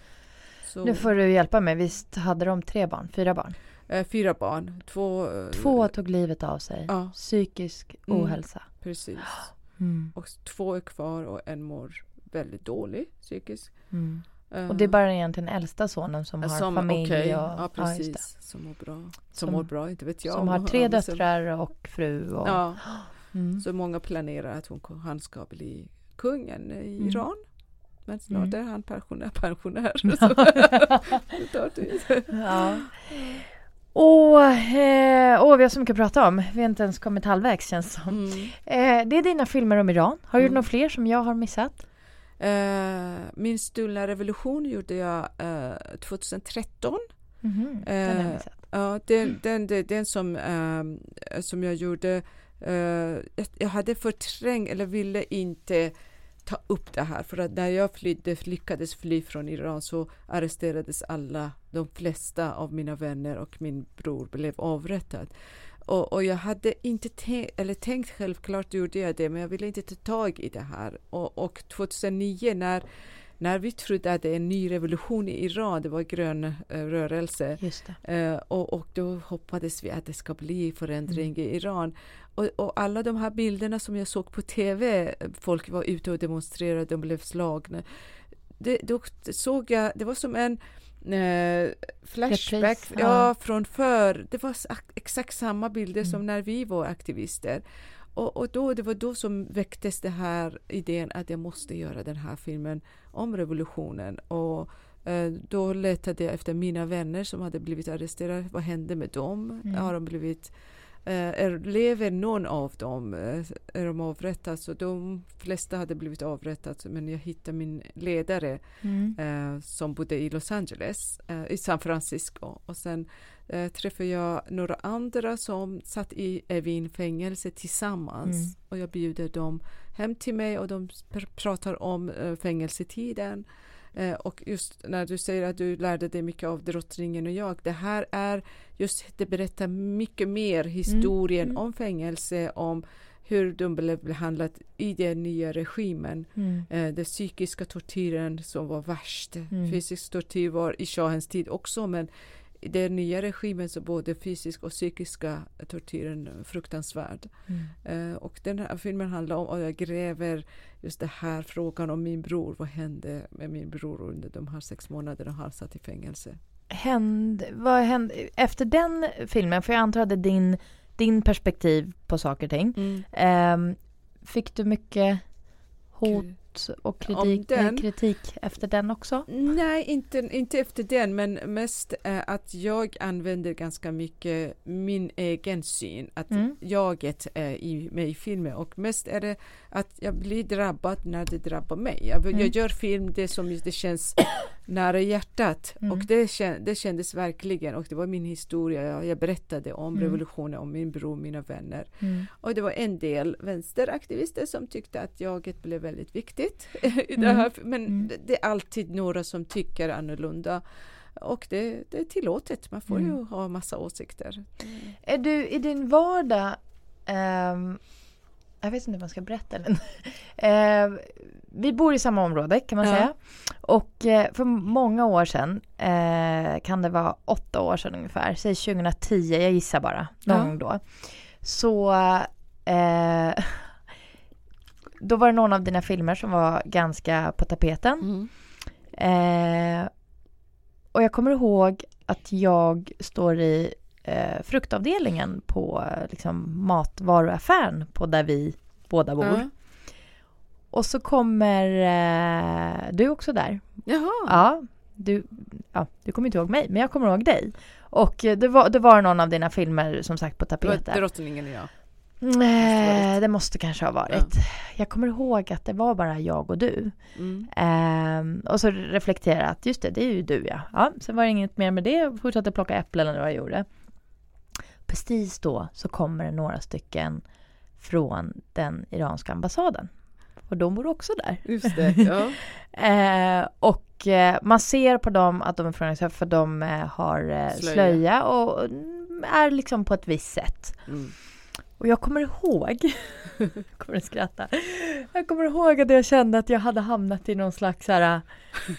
Så, Nu får du hjälpa mig. Visst hade de tre barn? Fyra barn? eh, fyra barn. Två, eh, Två tog livet av sig. Ja, Psykisk Mm. ohälsa. precis. Mm. Och två är kvar och en mår väldigt dålig psykiskt. Mm. Och det är bara egentligen äldsta sonen som har som, familj okej, och Ja, ja, precis. det. som mår bra. Som, Som- mår bra, inte vet jag. som om har tre döttrar och fru. Och, Ja, mm. så många planerar att hon, han ska bli kungen i Mm. Iran. Men snart Mm. är han pensionär. pensionär ja. Och, eh, åh, vi har så mycket att prata om. Vi har inte ens kommit halvvägs känns det som. Mm. Eh, det är dina filmer om Iran. Har du gjort Mm. några fler som jag har missat? Eh, min stulna revolution gjorde jag eh, 2013. Mhm, Den har jag Eh, missat. Ja, den, den, den, den som, som jag gjorde, eh, jag, jag hade förträngt eller ville inte ta upp det här för att när jag flydde, lyckades fly från Iran så arresterades alla, de flesta av mina vänner och min bror blev avrättad. Och, och jag hade inte tänkt, eller tänkt självklart gjorde jag det, men jag ville inte ta tag i det här. Och, och 2009 när, när vi trodde att det är en ny revolution i Iran, det var grön eh, rörelse. Eh, och, och då hoppades vi att det ska bli förändring i Iran. Och, och alla de här bilderna som jag såg på TV, folk var ute och demonstrerade, de blev slagna. Det, då såg jag, det var som en eh, flashback Repris, ja. ja. från förr. Det var exakt samma bilder Mm. som när vi var aktivister. Och, och då, det var då som väcktes det här idén att jag måste göra den här filmen om revolutionen. Och eh, då letade jag efter mina vänner som hade blivit arresterade. Vad hände med dem? Mm. Har de blivit är, lever någon av dem? Eh, är de avrättade? Så de flesta hade blivit avrättade men jag hittade min ledare Mm. eh, som bodde i Los Angeles, eh, i San Francisco. Och sen eh, träffade jag några andra som satt i Evin-fängelse tillsammans. Mm. Och jag bjuder dem hem till mig och de pr- pratar om eh, fängelsetiden. Eh, och just när du säger att du lärde dig mycket av drottningen och jag, det här är just, det berättar mycket mer historien Mm. om fängelse, om hur de blev behandlade i den nya regimen. Mm. Eh, den psykiska tortyren som var värst. Mm. Fysisk tortyr var i shahens tid också men den nya regimen så både fysisk och psykiska tortyren fruktansvärd. Mm. Eh, och den här filmen handlar om att jag gräver just det här frågan om min bror. Vad hände med min bror under de här sex månaderna han satt i fängelse? Hände, vad hände, efter den filmen, för jag antar att det är din, din perspektiv på saker och ting. ehm, fick du mycket hot och kritik, Om den? kritik efter den också? Nej, inte, inte efter den, men mest eh, att jag använder ganska mycket min egen syn, att Mm. jaget är i mig i filmen och mest är det att jag blir drabbad när det drabbar mig. Jag, Mm. jag gör film det som det känns nära hjärtat Mm. och det, det kändes verkligen och det var min historia. Jag, jag berättade om Mm. revolutionen, om min bror, mina vänner. Mm. Och det var en del vänsteraktivister som tyckte att jaget blev väldigt viktigt. i det Mm. här. Men Mm. det- är alltid några som tycker annorlunda. Och det, det är tillåtet, man får ju ha massa åsikter. Är du i din vardag, ehm, jag vet inte om man ska berätta den. Ehm, vi bor i samma område kan man Ja. säga. Och eh, för många år sedan, eh, kan det vara åtta år sedan ungefär, säg 2010, jag gissar bara, någon Ja. gång då. Så eh, då var det någon av dina filmer som var ganska på tapeten. Eh, och jag kommer ihåg att jag står i eh, fruktavdelningen på eh, liksom, matvaruaffären på där vi båda bor. Ja. Och så kommer eh, du också där. Jaha. Ja, du, ja, du kommer inte ihåg mig, men jag kommer ihåg dig. Och eh, det var, det var någon av dina filmer som sagt på tapeten. Drottningen ja. Nej, det måste kanske ha varit. Jag kommer ihåg att det var bara jag och du. Mm. Ehm, och så reflektera att just det, det är ju du ja. ja. Sen var det inget mer med det. Jag fortsatte plocka äpplen eller vad jag gjorde. Precis då så kommer det några stycken från den iranska ambassaden. Och de bor också där. Just det. Ja. Eh, och eh, man ser på dem att de är från för de eh, har eh, Slöja. slöja. och mm, är liksom på ett visst sätt. Mm. Och jag kommer ihåg, jag kommer att skratta, jag kommer ihåg att jag kände att jag hade hamnat i någon slags så här,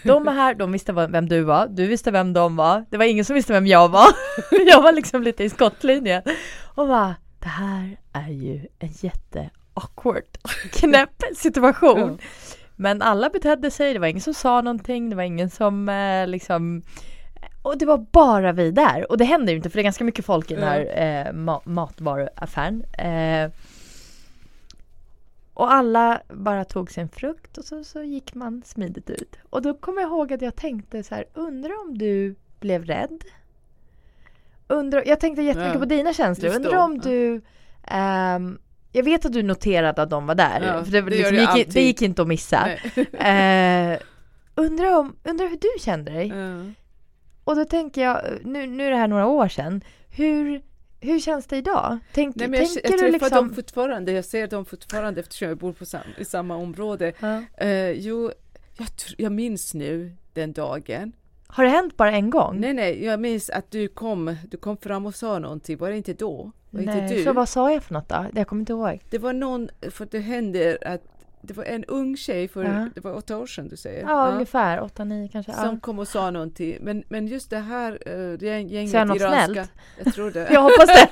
de är här, de visste vem du var, du visste vem de var, det var ingen som visste vem jag var. Jag var liksom lite i skottlinjen. Och bara, det här är ju en jätte awkward, knäpp situation. Men alla betedde sig, det var ingen som sa någonting, det var ingen som eh, liksom och det var bara vi där. Och det händer ju inte för det är ganska mycket folk i den här eh, ma- matvaruaffären. Eh, och alla bara tog sin frukt och så, så gick man smidigt ut. Och då kommer jag ihåg att jag tänkte så här, undrar om du blev rädd? Undrar, jag tänkte jättemycket Ja, på dina känslor. Undrar om ja. du ehm, jag vet att du noterade att de var där, Ja, för det, det liksom, gick, det gick inte att missa. Eh, undrar, om, undrar hur du kände dig? Ja. Och då tänker jag, nu, nu är det här några år sedan, hur, hur känns det idag? Tänk, Nej, jag, tänker jag du träffar liksom... dem fortfarande, jag ser dem fortfarande eftersom jag bor på sam, i samma område. Ja. Eh, jo, jag, jag minns nu den dagen. Har det hänt bara en gång? Nej, nej, jag minns att du kom, du kom fram och sa någonting, var det inte då? Var inte Nej, du? så vad sa jag för något då? Jag kommer inte ihåg. Det var någon, för det händer att det var en ung tjej för, Ja. det var åtta år sedan du säger? Ja, ungefär åtta, nio kanske. Som Ja. kom och sa någonting, men, men just det här uh, gänget jag något iranska, snällt? jag tror det. Jag hoppas det.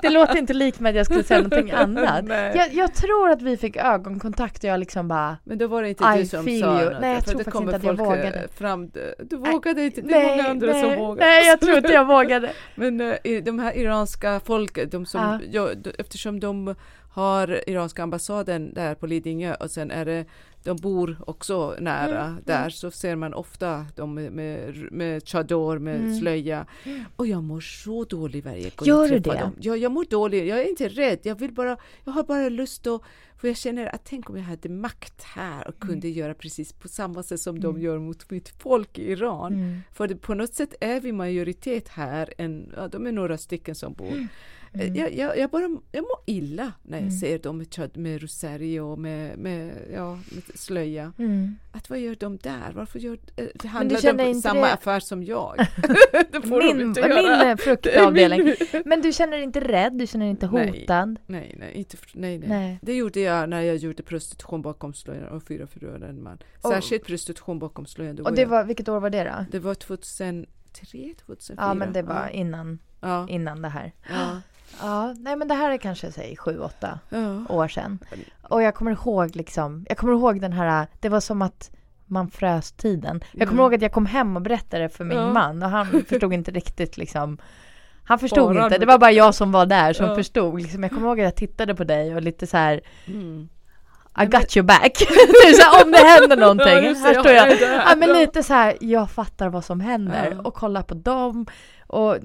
det låter inte likt med att jag skulle säga någonting annat. Jag, jag tror att vi fick ögonkontakt och jag liksom bara Men då var det inte I du som sa you. något. Nej, jag tror faktiskt inte att jag eh, vågade. Fram, du vågade inte, det är många andra nej, som vågar. Nej, jag tror inte jag vågade. Men i- de här iranska folket, de som, Ja. ja, eftersom de har iranska ambassaden där på Lidingö och sen är det de bor också nära Mm, där så ser man ofta dem med, med, med chador, med Mm. slöja. Och jag mår så dåligt varje gång Gör jag träffar det? dem. Ja, jag mår dåligt. Jag är inte rädd. Jag vill bara, jag har bara lust att, för jag känner att tänk om jag hade makt här och kunde Mm. göra precis på samma sätt som de gör mot mitt folk i Iran. Mm. För det, på något sätt är vi majoritet här, en, ja, de är några stycken som bor. Mm. Jag, jag, jag, bara, jag mår illa när jag ser dem med, chad- med rosario och med, med, ja, med slöja. Mm. Att vad gör de där? Varför gör, det handlar de på inte samma det- affär som jag? det får Min, inte min eh, fruktavdelning. Men du känner dig inte rädd, du känner dig inte Nej. hotad? Nej, nej, inte, för- nej, nej. Nej. Det gjorde jag när jag gjorde prostitution bakom slöjan och fyra förlorade en man. Särskilt prostitution bakom slöjan. Och det var, vilket år var det då? det var 2003, 2004. Ja men det var Ja. innan, Ja, innan det här. ja, Ja, nej men det här är kanske säg sju, åtta ja. år sedan. Och jag kommer ihåg liksom, jag kommer ihåg den här, det var som att man frös tiden. Jag kommer Ja. ihåg att jag kom hem och berättade för min Ja. man och han förstod inte riktigt liksom han förstod Bara inte, det var bara jag som var där som Ja. förstod. Liksom, jag kommer ihåg att jag tittade på dig och lite så här Mm. I got your back. Så här, om det händer någonting. Här jag står jag. Ja, men lite så här, jag fattar vad som händer Ja. och kollar på dem. Och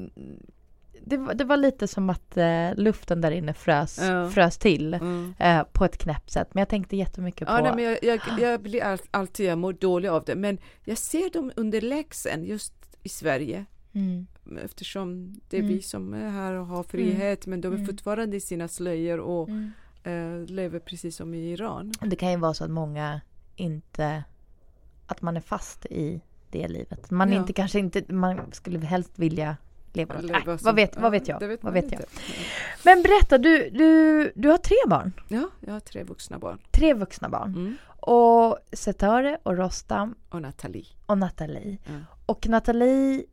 det, var- det var lite som att eh, luften där inne frös, Ja. frös till Mm. eh, på ett knäppt sätt. Men jag tänkte jättemycket på... Ja, nej, men jag, jag, jag blir all, alltid, jag mår dåligt av det, men jag ser dem underlägsen just i Sverige mm, eftersom det är Mm. vi som är här och har frihet, men de är Mm. fortfarande i sina slöjor och mm. eh, lever precis som i Iran. Det kan ju vara så att många inte... Att man är fast i det livet. Man Ja. inte kanske inte... Man skulle helst vilja Nej, som- vad, vet, ja, vad vet jag? det vet vad vet jag? Men berätta, du, du, du har tre barn. Ja, jag har tre vuxna barn. Tre vuxna barn. Mm. Och Setare och Rostam Och Nathalie. och Nathalie. Ja. Och Nathalie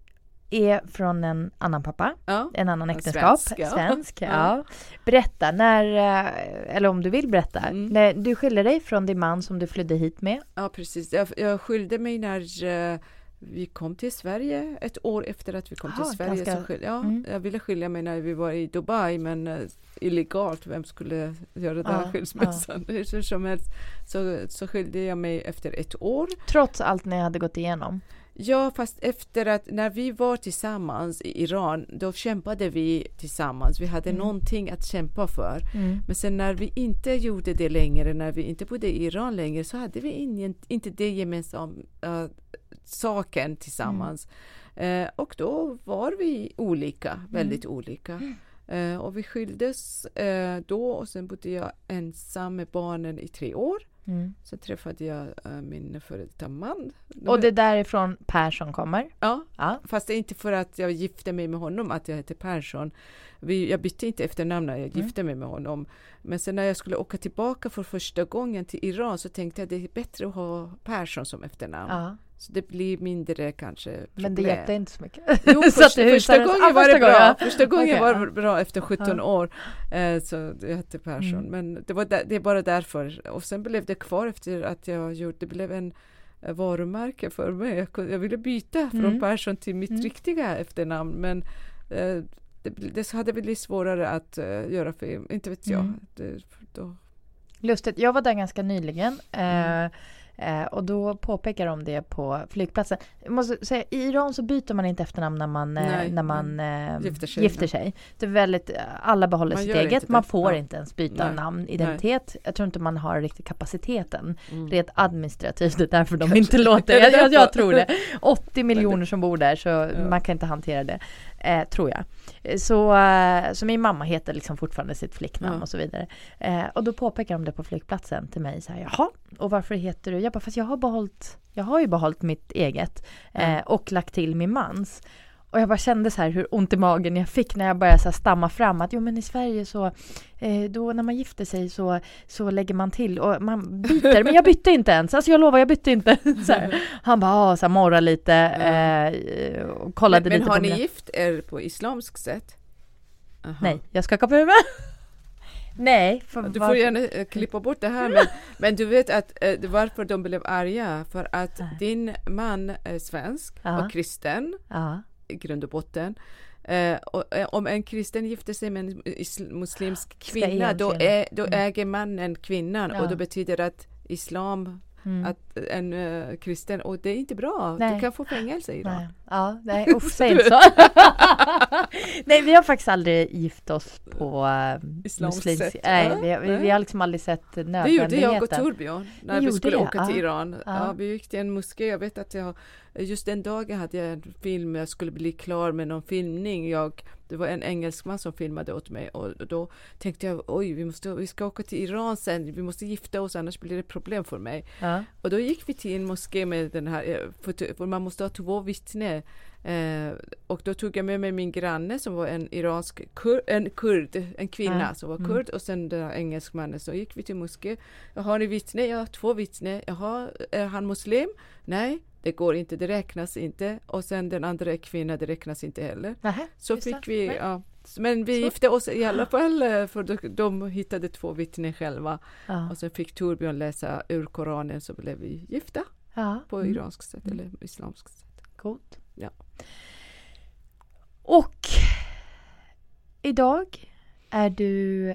är från en annan pappa, Ja. en annan En äktenskap. svensk, ja. Svensk, ja. Ja. Berätta, när, eh, eller om du vill berätta, Mm. när du skiljer dig från din man som du flydde hit med. Ja, precis. Jag, jag skilde mig när eh, vi kom till Sverige, ett år efter att vi kom Aha, till Sverige. ganska- Så skil, ja, mm. Jag ville skilja mig när vi var i Dubai, men eh, illegalt. Vem skulle göra den Ja, här skilsmässan? Hur som helst så, så skilde jag mig efter ett år. Trots allt ni hade gått igenom. Ja, fast efter att när vi var tillsammans i Iran, då kämpade vi tillsammans. Vi hade någonting att kämpa för. Men sen när vi inte gjorde det längre, när vi inte bodde i Iran längre, så hade vi ingen, inte det gemensamma äh, saken tillsammans. Eh, och då var vi olika, väldigt olika. Eh, och vi skildes eh, då och sen bodde jag ensam med barnen i tre år. Mm. Sen träffade jag eh, min före detta man. Och det är därifrån Persson kommer? Ja, Ja. fast det är inte för att jag gifte mig med honom att jag heter Persson. Vi, jag bytte inte efternamn när jag gifte mig med honom. Men sen när jag skulle åka tillbaka för första gången till Iran så tänkte jag att det är bättre att ha Persson som efternamn. ja. Så det blir mindre kanske problem. Men det hjälpte inte så mycket. Jo, Så att första, gången var det bra. Första gången Okej, var det bra efter 17 Ja. år. Eh, så det hette Persson. Mm. Men det, var där, det är bara därför. Och sen blev det kvar efter att jag gjort, det blev en varumärke för mig. Jag, kunde, jag ville byta från Mm. Persson till mitt Mm. riktiga efternamn. Men eh, det, det hade blivit svårare att eh, göra film. Inte vet jag. Mm. Det, då, Lustigt, jag var där ganska nyligen. Mm. Eh, eh, och då påpekar de det på flygplatsen. Jag måste säga, i Iran så byter man inte efternamn när man, eh, Nej, när man eh, gifter sig. gifter sig. Det är väldigt, alla behåller Man sitt eget. Man får Ja. inte ens byta Nej. namn, identitet. Jag tror inte man har riktigt kapaciteten. Mm. Rent administrativt, det är därför de inte låter. Jag, jag, jag tror det. 80 miljoner som bor där så man kan inte hantera det. Eh, tror jag. Eh, Så, eh, så min mamma heter liksom fortfarande sitt flicknamn Ja. och så vidare. Eh, och då påpekar de det på flygplatsen till mig så här, jaha, och varför heter du? Jag bara, fast jag har behållit, jag har ju behållit mitt eget eh, och lagt till min mans. Och jag bara kände så här hur ont i magen jag fick när jag började så stamma fram att jo men i Sverige så eh, då när man gifter sig så, så lägger man till och man byter. Men jag bytte inte ens. Alltså jag lovar jag bytte inte. Han bara ah, så här, morrade lite eh, och kollade men men lite har på ni gift er på islamskt sätt? Aha. Nej, jag skakar på huvudet. Nej, för Du var- får gärna eh, klippa bort det här men, men du vet att eh, varför de blev arga för att din man är svensk Ja. och kristen Ja. I grund och botten. Eh, och, eh, om en kristen gifter sig med en muslimsk kvinna då, är, då äger mannen kvinnan Ja. och då betyder det att islam Mm. att en eh, kristen och det är inte bra. Nej. Du kan få fängelse i Nej. det. Ja, nej usch, säg inte så. nej, vi har faktiskt aldrig gift oss på uh, muslimsk... sätt. Nej, vi, vi, vi har liksom aldrig sett Det nödvändigheten. gjorde jag och Torbjörn när vi gjorde skulle det? åka till. Iran. Ja. Ja. vi gick till en moské. Jag vet att jag just den dagen hade jag en film. Jag skulle bli klar med någon filmning. Jag, det var en engelsman som filmade åt mig och då tänkte jag oj, vi, måste, vi ska åka till Iran sen. Vi måste gifta oss annars blir det problem för mig. Ja. Och då gick vi till en moské med den här, eh, för, man måste ha två vittnen. Eh, och då tog jag med mig min granne som var en iransk kur, en kurd, en kvinna Ja. som var Mm. kurd och sen den här engelskmannen. Så gick vi till moské. Har ni vittne? Jag har två vittnen. Jaha, är han muslim? Nej, det går inte, det räknas inte. Och sen den andra är kvinna, det räknas inte heller. Nähä, Så fick vi, Nej. ja. Men vi Så. gifte oss i alla fall eh, för de, de hittade två vittnen själva. Ja. Och sen fick Torbjörn läsa ur Koranen så blev vi gifta Ja. på mm. iranskt sätt eller islamskt sätt. Coolt. Ja. Och idag är du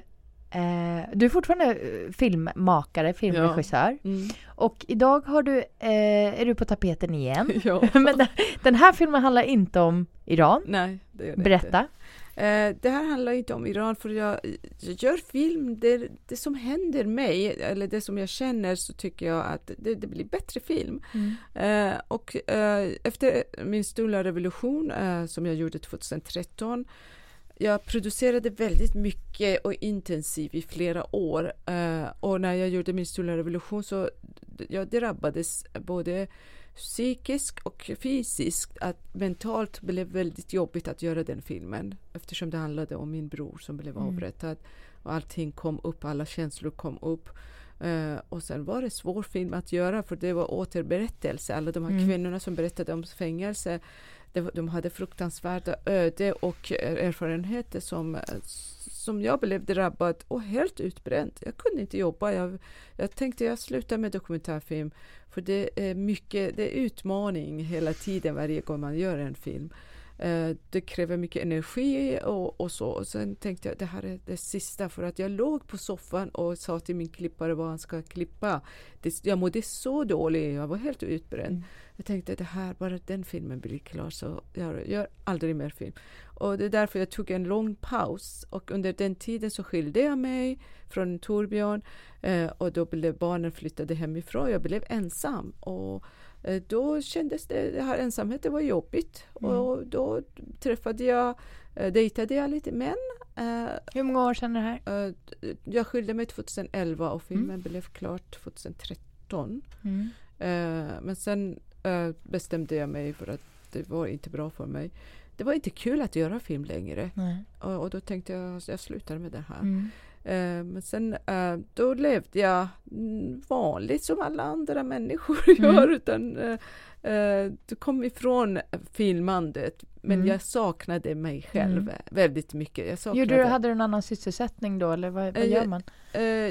eh, du är fortfarande eh, filmmakare, filmregissör. Mm. Och idag har du, eh, är du på tapeten igen. Ja. Men den, den här filmen handlar inte om Iran. Nej, det gör det Berätta. Inte. Eh, det här handlar inte om Iran för jag, jag gör film, det, det som händer mig eller det som jag känner så tycker jag att det, det blir bättre film. Eh, och eh, efter min stora revolution eh, som jag gjorde 2013 jag producerade väldigt mycket och intensivt i flera år eh, och när jag gjorde min stora revolution så jag drabbades både psykiskt och fysiskt att mentalt blev väldigt jobbigt att göra den filmen eftersom det handlade om min bror som blev Mm. avrättad och allting kom upp, alla känslor kom upp Eh, och sen var det svår film att göra för det var återberättelse. Alla de här Mm. kvinnorna som berättade om fängelse, de hade fruktansvärda öde och erfarenheter som, eh, som jag blev drabbad och helt utbränd. Jag kunde inte jobba. Jag, jag tänkte jag slutar med dokumentärfilm för det är mycket, det är utmaning hela tiden varje gång man gör en film. Eh, det kräver mycket energi och, och så. Och sen tänkte jag det här är det sista för att jag låg på soffan och sa till min klippare vad han ska klippa. Det, jag mådde så dåligt, jag var helt utbränd. Mm. Jag tänkte det här, bara den filmen blir klar så jag gör aldrig mer film. Och det är därför jag tog en lång paus och under den tiden så skilde jag mig från Torbjörn eh, och då blev barnen flyttade hemifrån. Jag blev ensam och då kändes det, det här ensamheten var jobbigt Mm. och då träffade jag, eh, dejtade jag lite män. Eh, Hur många år sedan är det här? eh, jag skilde mig 2011 och filmen blev klar 2013. Mm. Eh, men sen eh, bestämde jag mig för att det var inte bra för mig. Det var inte kul att göra film längre och, och då tänkte jag att jag slutar med det här. Mm. Eh, men sen eh, då levde jag mm, vanligt som alla andra människor Mm. gör. Utan, eh, eh, du kom ifrån filmandet men Mm. jag saknade mig själv Mm. väldigt mycket. Jag saknade, Gjorde du, hade du en annan sysselsättning då eller vad, vad Eh, gör man?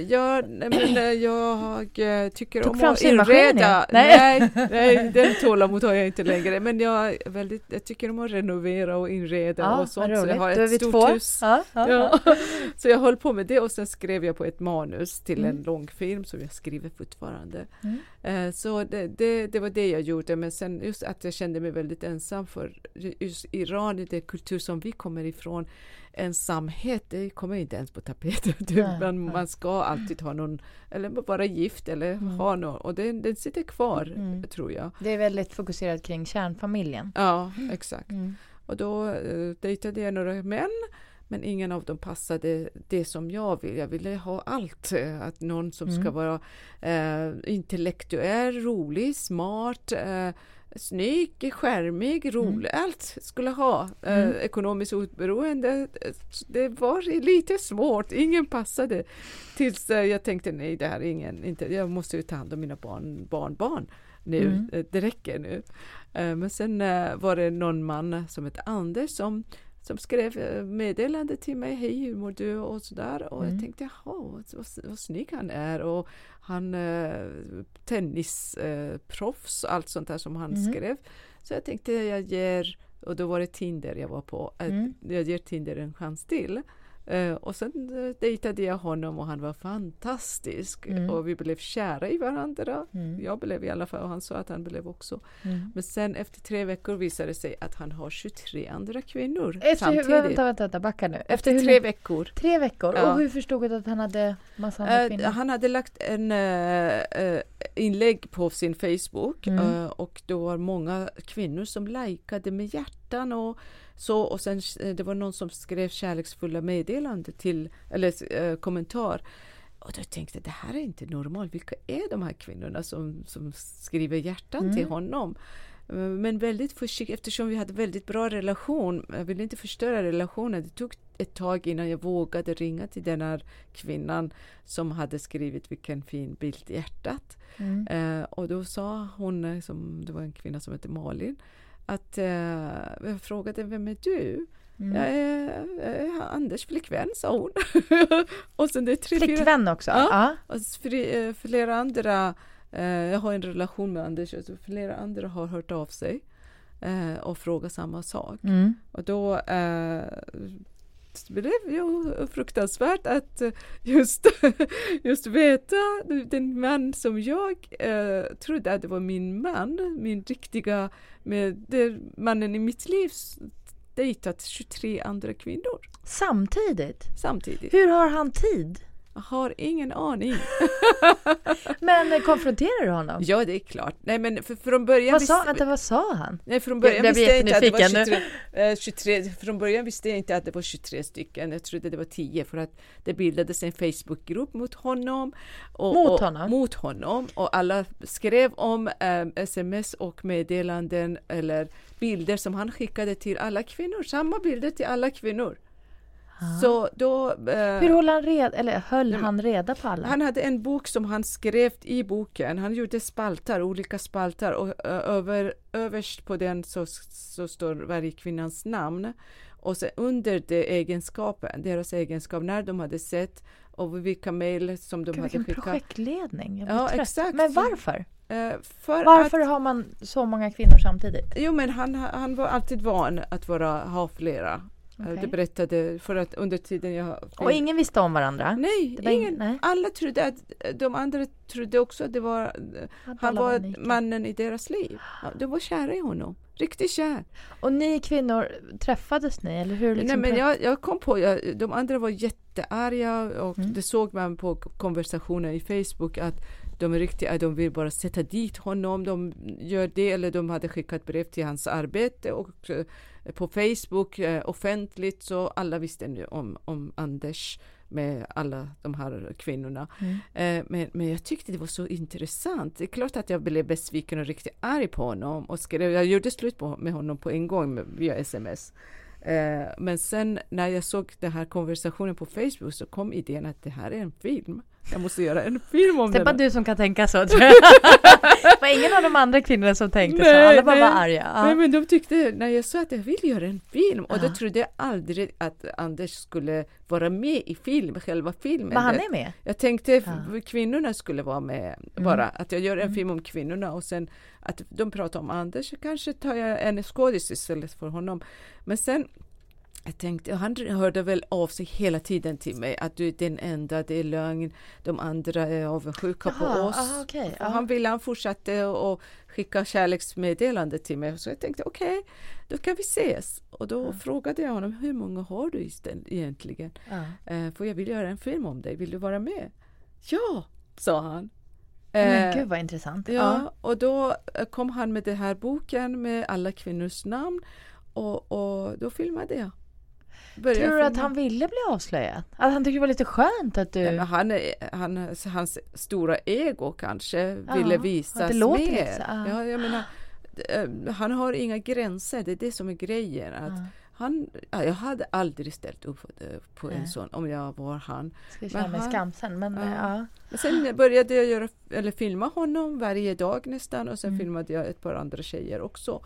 Jag, nej, men, eh, jag tycker Tog om att inreda. Nej, Nej. nej, den tålamod har jag inte längre. Men jag, väldigt, jag tycker om att renovera och inreda och sånt. Så jag har ett stort två. hus. Ja, ja, Ja. ja. Så jag höll på med det och sen skrev jag på ett manus till Mm. en långfilm som jag skriver fortfarande. Mm. Eh, Så det, det, det var det jag gjorde men sen just att jag kände mig väldigt ensam för just Iran, det kultur som vi kommer ifrån, ensamhet det kommer inte ens på tapeten. Nej, man, nej. man ska alltid ha någon, eller vara gift eller Mm. ha någon och den, den sitter kvar Mm. tror jag. Det är väldigt fokuserat kring kärnfamiljen. Ja, exakt. Mm. Och då eh, dejtade jag några män men ingen av dem passade det som jag vill. Jag ville ha allt. eh, Att någon som ska Mm. vara eh, intellektuell, rolig, smart, eh, snygg, skärmig, rolig. Allt skulle ha. Eh, Mm. Ekonomiskt oberoende. Det var lite svårt. Ingen passade. Tills eh, jag tänkte nej, det här är ingen. Inte, jag måste ju ta hand om mina barn, barnbarn nu. Mm. Eh, Det räcker nu. Men sen var det någon man som hette Anders som, som skrev eh, meddelande till mig. Hej, hur mår du? Och sådär. Och Mm. jag tänkte, jaha, vad, vad, snygg han är. Och han eh, tennisproffs och allt sånt där som han Mm. skrev. Så jag tänkte jag ger, och då var det Tinder jag var på, Mm. jag ger Tinder en chans till. Eh, och sen uh, dejtade jag honom och han var fantastisk Mm. och vi blev kära i varandra. Mm. Jag blev i alla fall och han sa att han blev också. Mm. Men sen efter tre veckor visade det sig att han har 23 andra kvinnor Efter samtidigt. vänta, vänta, vänta, backa nu. Efter hur tre veckor. Tre veckor? Ja. Och hur förstod du att han hade massa andra Eh, kvinnor? han hade lagt en eh, eh, inlägg på sin Facebook eh, och det var många kvinnor som likade med hjärtan och så och sen eh, det var någon som skrev kärleksfulla meddelanden till eller eh, kommentar och då tänkte jag det här är inte normalt. Vilka är de här kvinnorna som, som skriver hjärtan till Mm. honom? Eh, Men väldigt försiktigt eftersom vi hade väldigt bra relation. Jag ville inte förstöra relationen. Det tog ett tag innan jag vågade ringa till den här kvinnan som hade skrivit vilken fin bild i hjärtat. Mm. Eh, och då sa hon, eh, som, det var en kvinna som hette Malin, att eh, jag frågade vem är du? Mm. Jag är, jag är Anders flickvän, sa hon. och sen det är tre, fyra, Flickvän också? Ja. Ja. och fri- eh, flera andra, eh, jag har en relation med Anders, och flera andra har hört av sig eh, och frågat samma sak. Mm. Och då eh, blev jag fruktansvärt att eh, just, just veta den man som jag eh, trodde att det var min man, min riktiga, med det, mannen i mitt liv dejtat 23 andra kvinnor Samtidigt? samtidigt. Hur har han tid? Jag har ingen aning. Men eh, konfronterar du honom? Ja, det är klart. Nej, men för, från början Vad sa, visste- vänta, vad sa han? Nej, från början Jag blir visste jag inte att det var jättenyfiken 23, eh, 23, Från början visste jag inte att det var 23 stycken. Jag trodde det var 10 för att det bildades en Facebookgrupp mot honom. Och, Mot och, honom? Mot honom. Och alla skrev om eh, sms och meddelanden eller bilder som han skickade till alla kvinnor. Samma bilder till alla kvinnor. Så då... eh, Hur höll han reda, eller höll men- han reda på alla? han hade en bok som han skrev i boken. Han gjorde spaltar, olika spaltar och ö, över, överst på den så, så står varje kvinnans namn. Och sen under det egenskapen, deras egenskap, när de hade sett och vilka mejl som de Gud, hade vilken skickat. projektledning. Jag Ja, trött. exakt. Men varför? Eh, för Varför att, har man så många kvinnor samtidigt? Jo men han, han var alltid van att vara, ha flera. Okej. Det berättade för att under tiden jag... Och ingen visste om varandra? Nej, var ingen, nej. alla trodde att de andra trodde också att det var Att han var unika. mannen i deras liv. De var kära i honom. Riktigt kär. Och ni kvinnor, träffades ni eller hur? Liksom Nej, men jag, jag kom på, jag, de andra var jättearga och Mm. det såg man på konversationer i Facebook att de är riktigt, att de vill bara sätta dit honom. De gör det eller de hade skickat brev till hans arbete och på Facebook eh, offentligt så alla visste nu om, om Anders med alla de här kvinnorna. Mm. Eh, men, men jag tyckte det var så intressant. Det är klart att jag blev besviken och riktigt arg på honom och skrev, jag gjorde slut på, med honom på en gång via sms. Eh, men sen när jag såg den här konversationen på Facebook så kom idén att det här är en film. Jag måste göra en film om Det är den. bara du som kan tänka så tror jag. det var ingen av de andra kvinnorna som tänkte så, Nej, alla bara nej. var arga. Ja. Nej men de tyckte, när jag sa att jag vill göra en film och då Ja. trodde jag aldrig att Anders skulle vara med i film, själva filmen. Men han Det- är med? Jag tänkte Ja. Mm. kvinnorna skulle vara med bara, att jag gör en film om kvinnorna och sen att de pratar om Anders, så kanske tar jag en skådis istället för honom. Men sen jag tänkte, han hörde väl av sig hela tiden till mig att du är den enda, det är lögn, de andra är avundsjuka på oss. aha, För ja. Han ville, han fortsatte och skicka kärleksmeddelande till mig. Så jag tänkte okej, då kan vi ses. Och då frågade jag honom, hur många har du egentligen? Ja. Eh, för jag vill göra en film om dig, vill du vara med? Ja, sa han. Men Eh, gud vad intressant. Ja, och då eh, kom han med den här boken med alla kvinnors namn och, och då filmade jag. Började Tror du att han ville bli avslöjad? Att han tyckte det var lite skönt att du... Nej, men han, han, hans stora ego kanske Ja, ville visas det låter mer. så, ja. Ja, jag menar, eh, han har inga gränser, det är det som är grejen. Att Ja. han, ja, jag hade aldrig ställt upp på, en sån om jag var han. Ska känna mig skamsen men Ja. ja. Men sen började jag göra, eller filma honom varje dag nästan och sen Mm. filmade jag ett par andra tjejer också.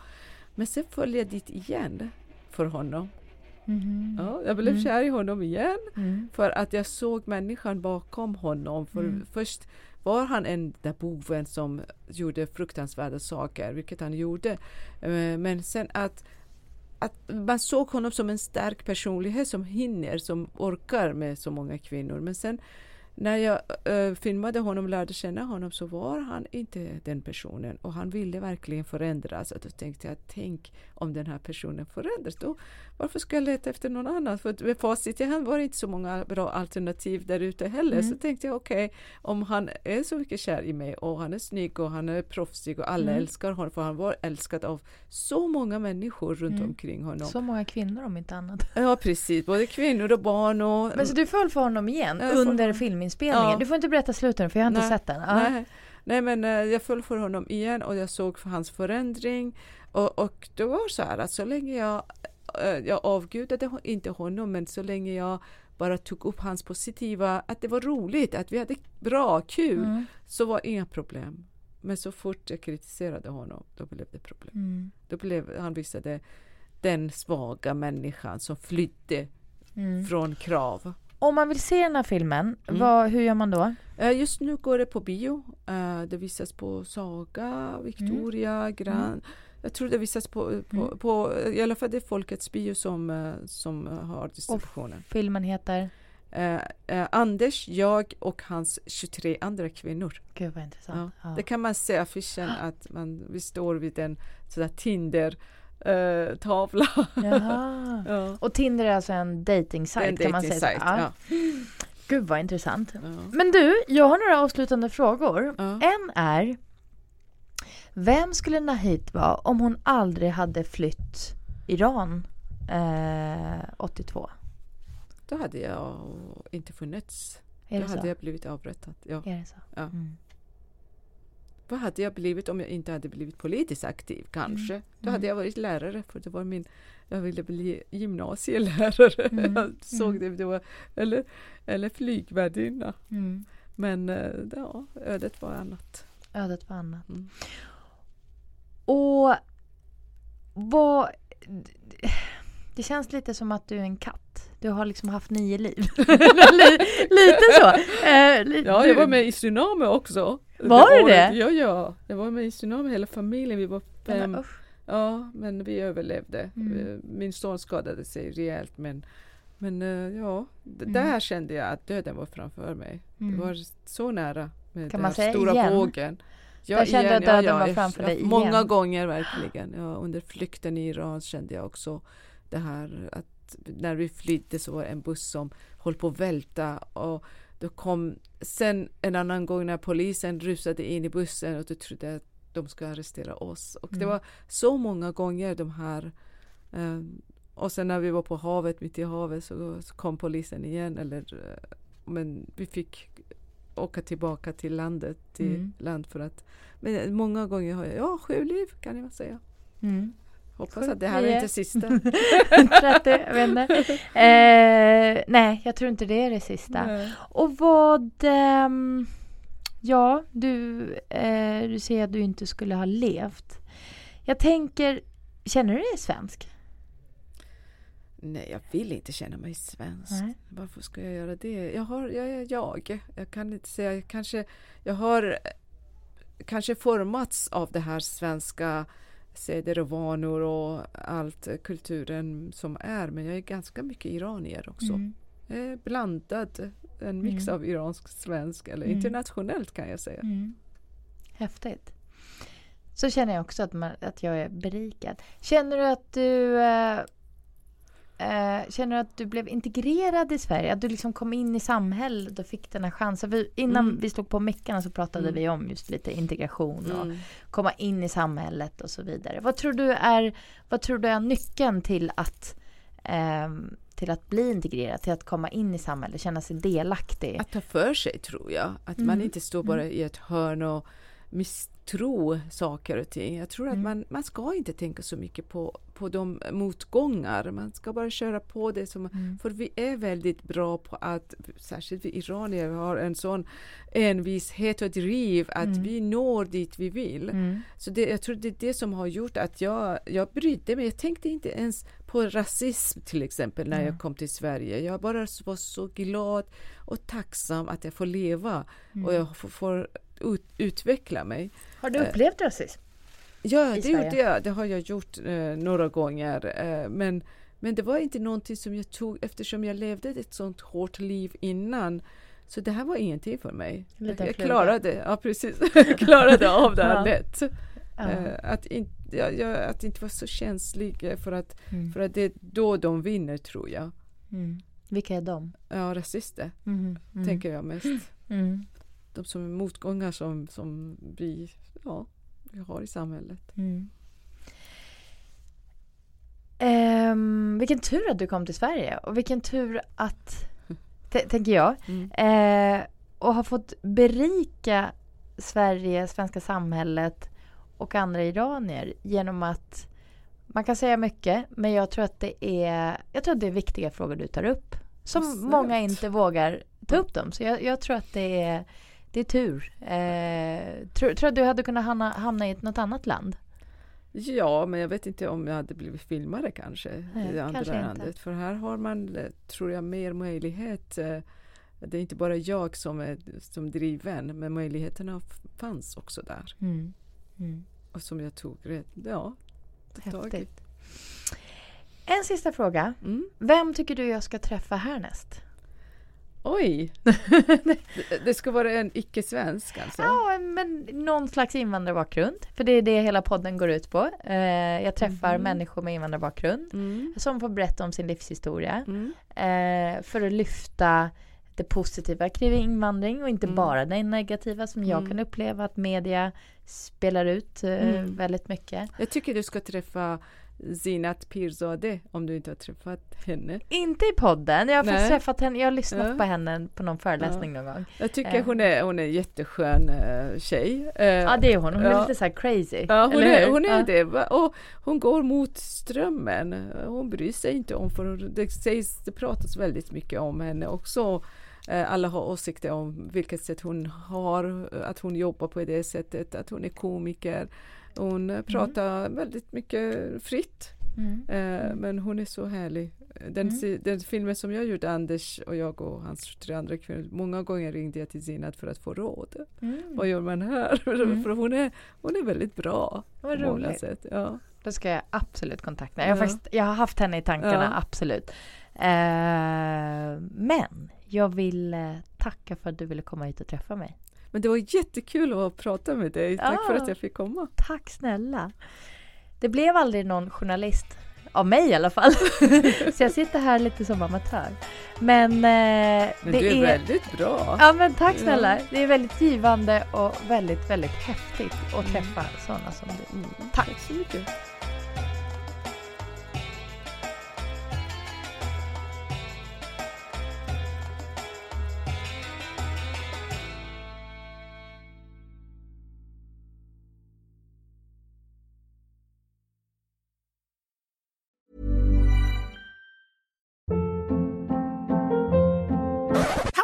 Men sen följde jag dit igen för honom. Mhm. Ja, jag blev Mm. kär i honom igen Mm. för att jag såg människan bakom honom. För Mm. Först var han en där boven som gjorde fruktansvärda saker, vilket han gjorde. Eh, Men sen att, att man såg honom som en stark personlighet som hinner, som orkar med så många kvinnor. Men sen när jag eh, filmade honom och lärde känna honom så var han inte den personen och han ville verkligen förändras. Och då tänkte jag, tänk om den här personen förändras. Då, varför ska jag leta efter någon annan? För med facit i hand var det inte så många bra alternativ där ute heller. Så tänkte jag, okej, om han är så mycket kär i mig och han är snygg och han är proffsig och alla älskar honom för han var älskad av så många människor runt omkring honom. Så många kvinnor om inte annat. Ja precis, både kvinnor och barn och Men så du föll för honom igen under filminspelningen? Ja. Du får inte berätta slutet för jag har inte Nej, sett den. Ja. Nej, men eh, jag föll för honom igen och jag såg för hans förändring. Och, och det var så här att så länge jag, eh, jag avgudade inte honom men så länge jag bara tog upp hans positiva, att det var roligt, att vi hade bra, kul, Mm. så var inga problem. Men så fort jag kritiserade honom, då blev det problem. Mm. Då blev, han visade den svaga människan som flydde Mm. från krav. Om man vill se den här filmen, Mm. vad, hur gör man då? Eh, Just nu går det på bio. Eh, Det visas på Saga, Victoria, Grand. Jag tror det visas på, på, på i alla fall det är Folkets bio som, eh, som eh, har distributionen. Filmen heter? Eh, eh, Anders, jag och hans 23 andra kvinnor. Gud vad intressant. Ja. Ja. Det kan man se affischen att man, vi står vid en sådär Tinder eh, tavla. Ja. Och Tinder är alltså en en kan man säga. Ja. Gud vad intressant. Ja. Men du, jag har några avslutande frågor. Ja. En är Vem skulle Nahid vara om hon aldrig hade flytt Iran eh, 82? Då hade jag inte funnits. Då så? hade jag blivit avrättad. Ja. Är det så? Ja. Mm. Vad hade jag blivit om jag inte hade blivit politiskt aktiv? Kanske. Då hade jag varit lärare för det var min jag ville bli gymnasielärare. Mm. Jag såg det, det var, eller, eller flygvärdinna. Mm. Men eh, ja, ödet var annat. Ödet var annat. Mm. Och vad... Det känns lite som att du är en katt. Du har liksom haft nio liv. Li- lite så. Eh, li- Ja, jag var med i Tsunami också. Var det det? Ja, ja. Det var med i tsunami, hela familjen. Vi var fem. Men. Ja, men vi överlevde. Mm. Eh, Min son skadade sig rejält men, men eh, ja, Mm. där kände jag att döden var framför mig. Mm. Det var så nära med Kan den man här säga stora igen? vågen. Där kände att döden var framför dig Många igen? gånger verkligen. Ja, under flykten i Iran kände jag också det här att när vi flydde så var det en buss som höll på att välta och då kom sen en annan gång när polisen rusade in i bussen och då trodde jag att de ska arrestera oss. Och det Mm. var så många gånger de här eh, och sen när vi var på havet, mitt i havet så, så kom polisen igen eller eh, men vi fick åka tillbaka till landet, till Mm. land för att men många gånger har jag, ja sju liv kan jag säga. Mm. Hoppas att det här är Sju, inte sista. 30, jag vet inte. Eh, nej, jag tror inte det är det sista. Nej. Och vad... ehm, ja, du, eh, du säger att du inte skulle ha levt. Jag tänker, känner du dig svensk? Nej, jag vill inte känna mig svensk. Nej. Varför ska jag göra det? Jag, har, jag är jag. Jag kan inte säga, jag kanske, jag har kanske formats av det här svenska seder och vanor och allt kulturen som är. Men jag är ganska mycket iranier också. Mm. Blandad, en mix Mm. av iransk-svensk eller Mm. internationellt kan jag säga. Mm. Häftigt. Så känner jag också att, man, att jag är berikad. Känner du att du eh, eh, Känner du att du blev integrerad i Sverige? Att du liksom kom in i samhället och fick den här chansen? För innan Mm. vi slog på mickarna så pratade Mm. vi om just lite integration och Mm. komma in i samhället och så vidare. Vad tror du är, vad tror du är nyckeln till att, ehm, till att bli integrerad, till att komma in i samhället, känna sig delaktig? Att ta för sig tror jag. Att man Mm. inte står bara i ett hörn och misstro saker och ting. Jag tror att Mm. man, man ska inte tänka så mycket på, på de motgångar. Man ska bara köra på det som Mm. För vi är väldigt bra på att, särskilt vi iranier, har en sån envishet och driv att Mm. vi når dit vi vill. Mm. Så det, jag tror det är det som har gjort att jag, jag brydde mig. Jag tänkte inte ens på rasism till exempel när Mm. jag kom till Sverige. Jag bara var så glad och tacksam att jag får leva Mm. och jag får, får ut, utveckla mig. Har du Eh, upplevt rasism? Ja, det gjorde jag. Det har jag gjort eh, några gånger. Eh, men, men det var inte någonting som jag tog eftersom jag levde ett sånt hårt liv innan. Så det här var ingenting för mig. Jag, jag klarade, ja, precis. Klarade av det här lätt. Ja. Eh, att, in, ja, jag, att inte vara så känslig eh, för att, Mm. för att det är då de vinner tror jag. Mm. Vilka är de? Ja, rasister Mm. Tänker jag mest. Mm. De som är motgångar som, som vi, ja, vi har i samhället. Ehm, vilken tur att du kom till Sverige och vilken tur att, tänker jag, eh, och har fått berika Sverige, svenska samhället och andra iranier genom att man kan säga mycket men jag tror att det är, jag tror att det är viktiga frågor du tar upp. Som snällt. många inte vågar ta upp dem. Så jag, jag tror att det är, det är tur. Eh, tror, tror att du hade kunnat hamna, hamna i ett, något annat land? Ja, men jag vet inte om jag hade blivit filmare kanske Nej, i det andra landet. För här har man, eh, tror jag, mer möjlighet. eh, Det är inte bara jag som är som driven, men möjligheterna fanns också där. Mm. Mm. Och som jag tog rätt, ja. Häftigt. En sista fråga. Mm. Vem tycker du jag ska träffa härnäst? Oj! det, ska vara en icke-svensk alltså? Ja, men någon slags invandrarbakgrund. För det är det hela podden går ut på. Eh, jag träffar Mhm. människor med invandrarbakgrund Mm. som får berätta om sin livshistoria. Mm. Eh, för att lyfta det positiva kring invandring och inte Mm. bara det negativa som jag Mm. kan uppleva att media spelar ut eh, Mm. väldigt mycket. Jag tycker du ska träffa Zinat Pirzadeh om du inte har träffat henne. Inte i podden. Jag har faktiskt träffat henne. Jag har lyssnat Ja. på henne på någon föreläsning någon gång. Jag tycker Eh. hon är, hon är en jätteskön uh, tjej. Eh, Ja, det är hon. Hon är Ja. lite så här crazy. Ja, hon är, hur? hon är ja. det. Och hon går mot strömmen. Hon bryr sig inte om, för det, sägs, det pratas väldigt mycket om henne också. Eh, Alla har åsikter om vilket sätt hon har, att hon jobbar på det sättet, att hon är komiker. Hon eh, pratar väldigt mycket fritt. Mm. Eh, Men hon är så härlig. Den, Mm. den filmen som jag gjorde, Anders och jag och hans tre andra kvinnor, många gånger ringde jag till Zinat för att få råd. Mm. Vad gör man här? För hon är, hon är väldigt bra Vad roligt. sätt. Ja. Då ska jag absolut kontakta Jag har, Ja. faktiskt, jag har haft henne i tankarna, Ja. absolut. Eh, men jag vill eh, tacka för att du ville komma hit och träffa mig. Men det var jättekul att prata med dig. Tack för Ja. att jag fick komma. Tack snälla. Det blev aldrig någon journalist, av mig i alla fall. Så jag sitter här lite som amatör. Men, eh, Men det du är, är... väldigt bra. Ja men tack snälla. Det är väldigt givande och väldigt, väldigt häftigt att träffa sådana som du. Mm. Tack. så mycket.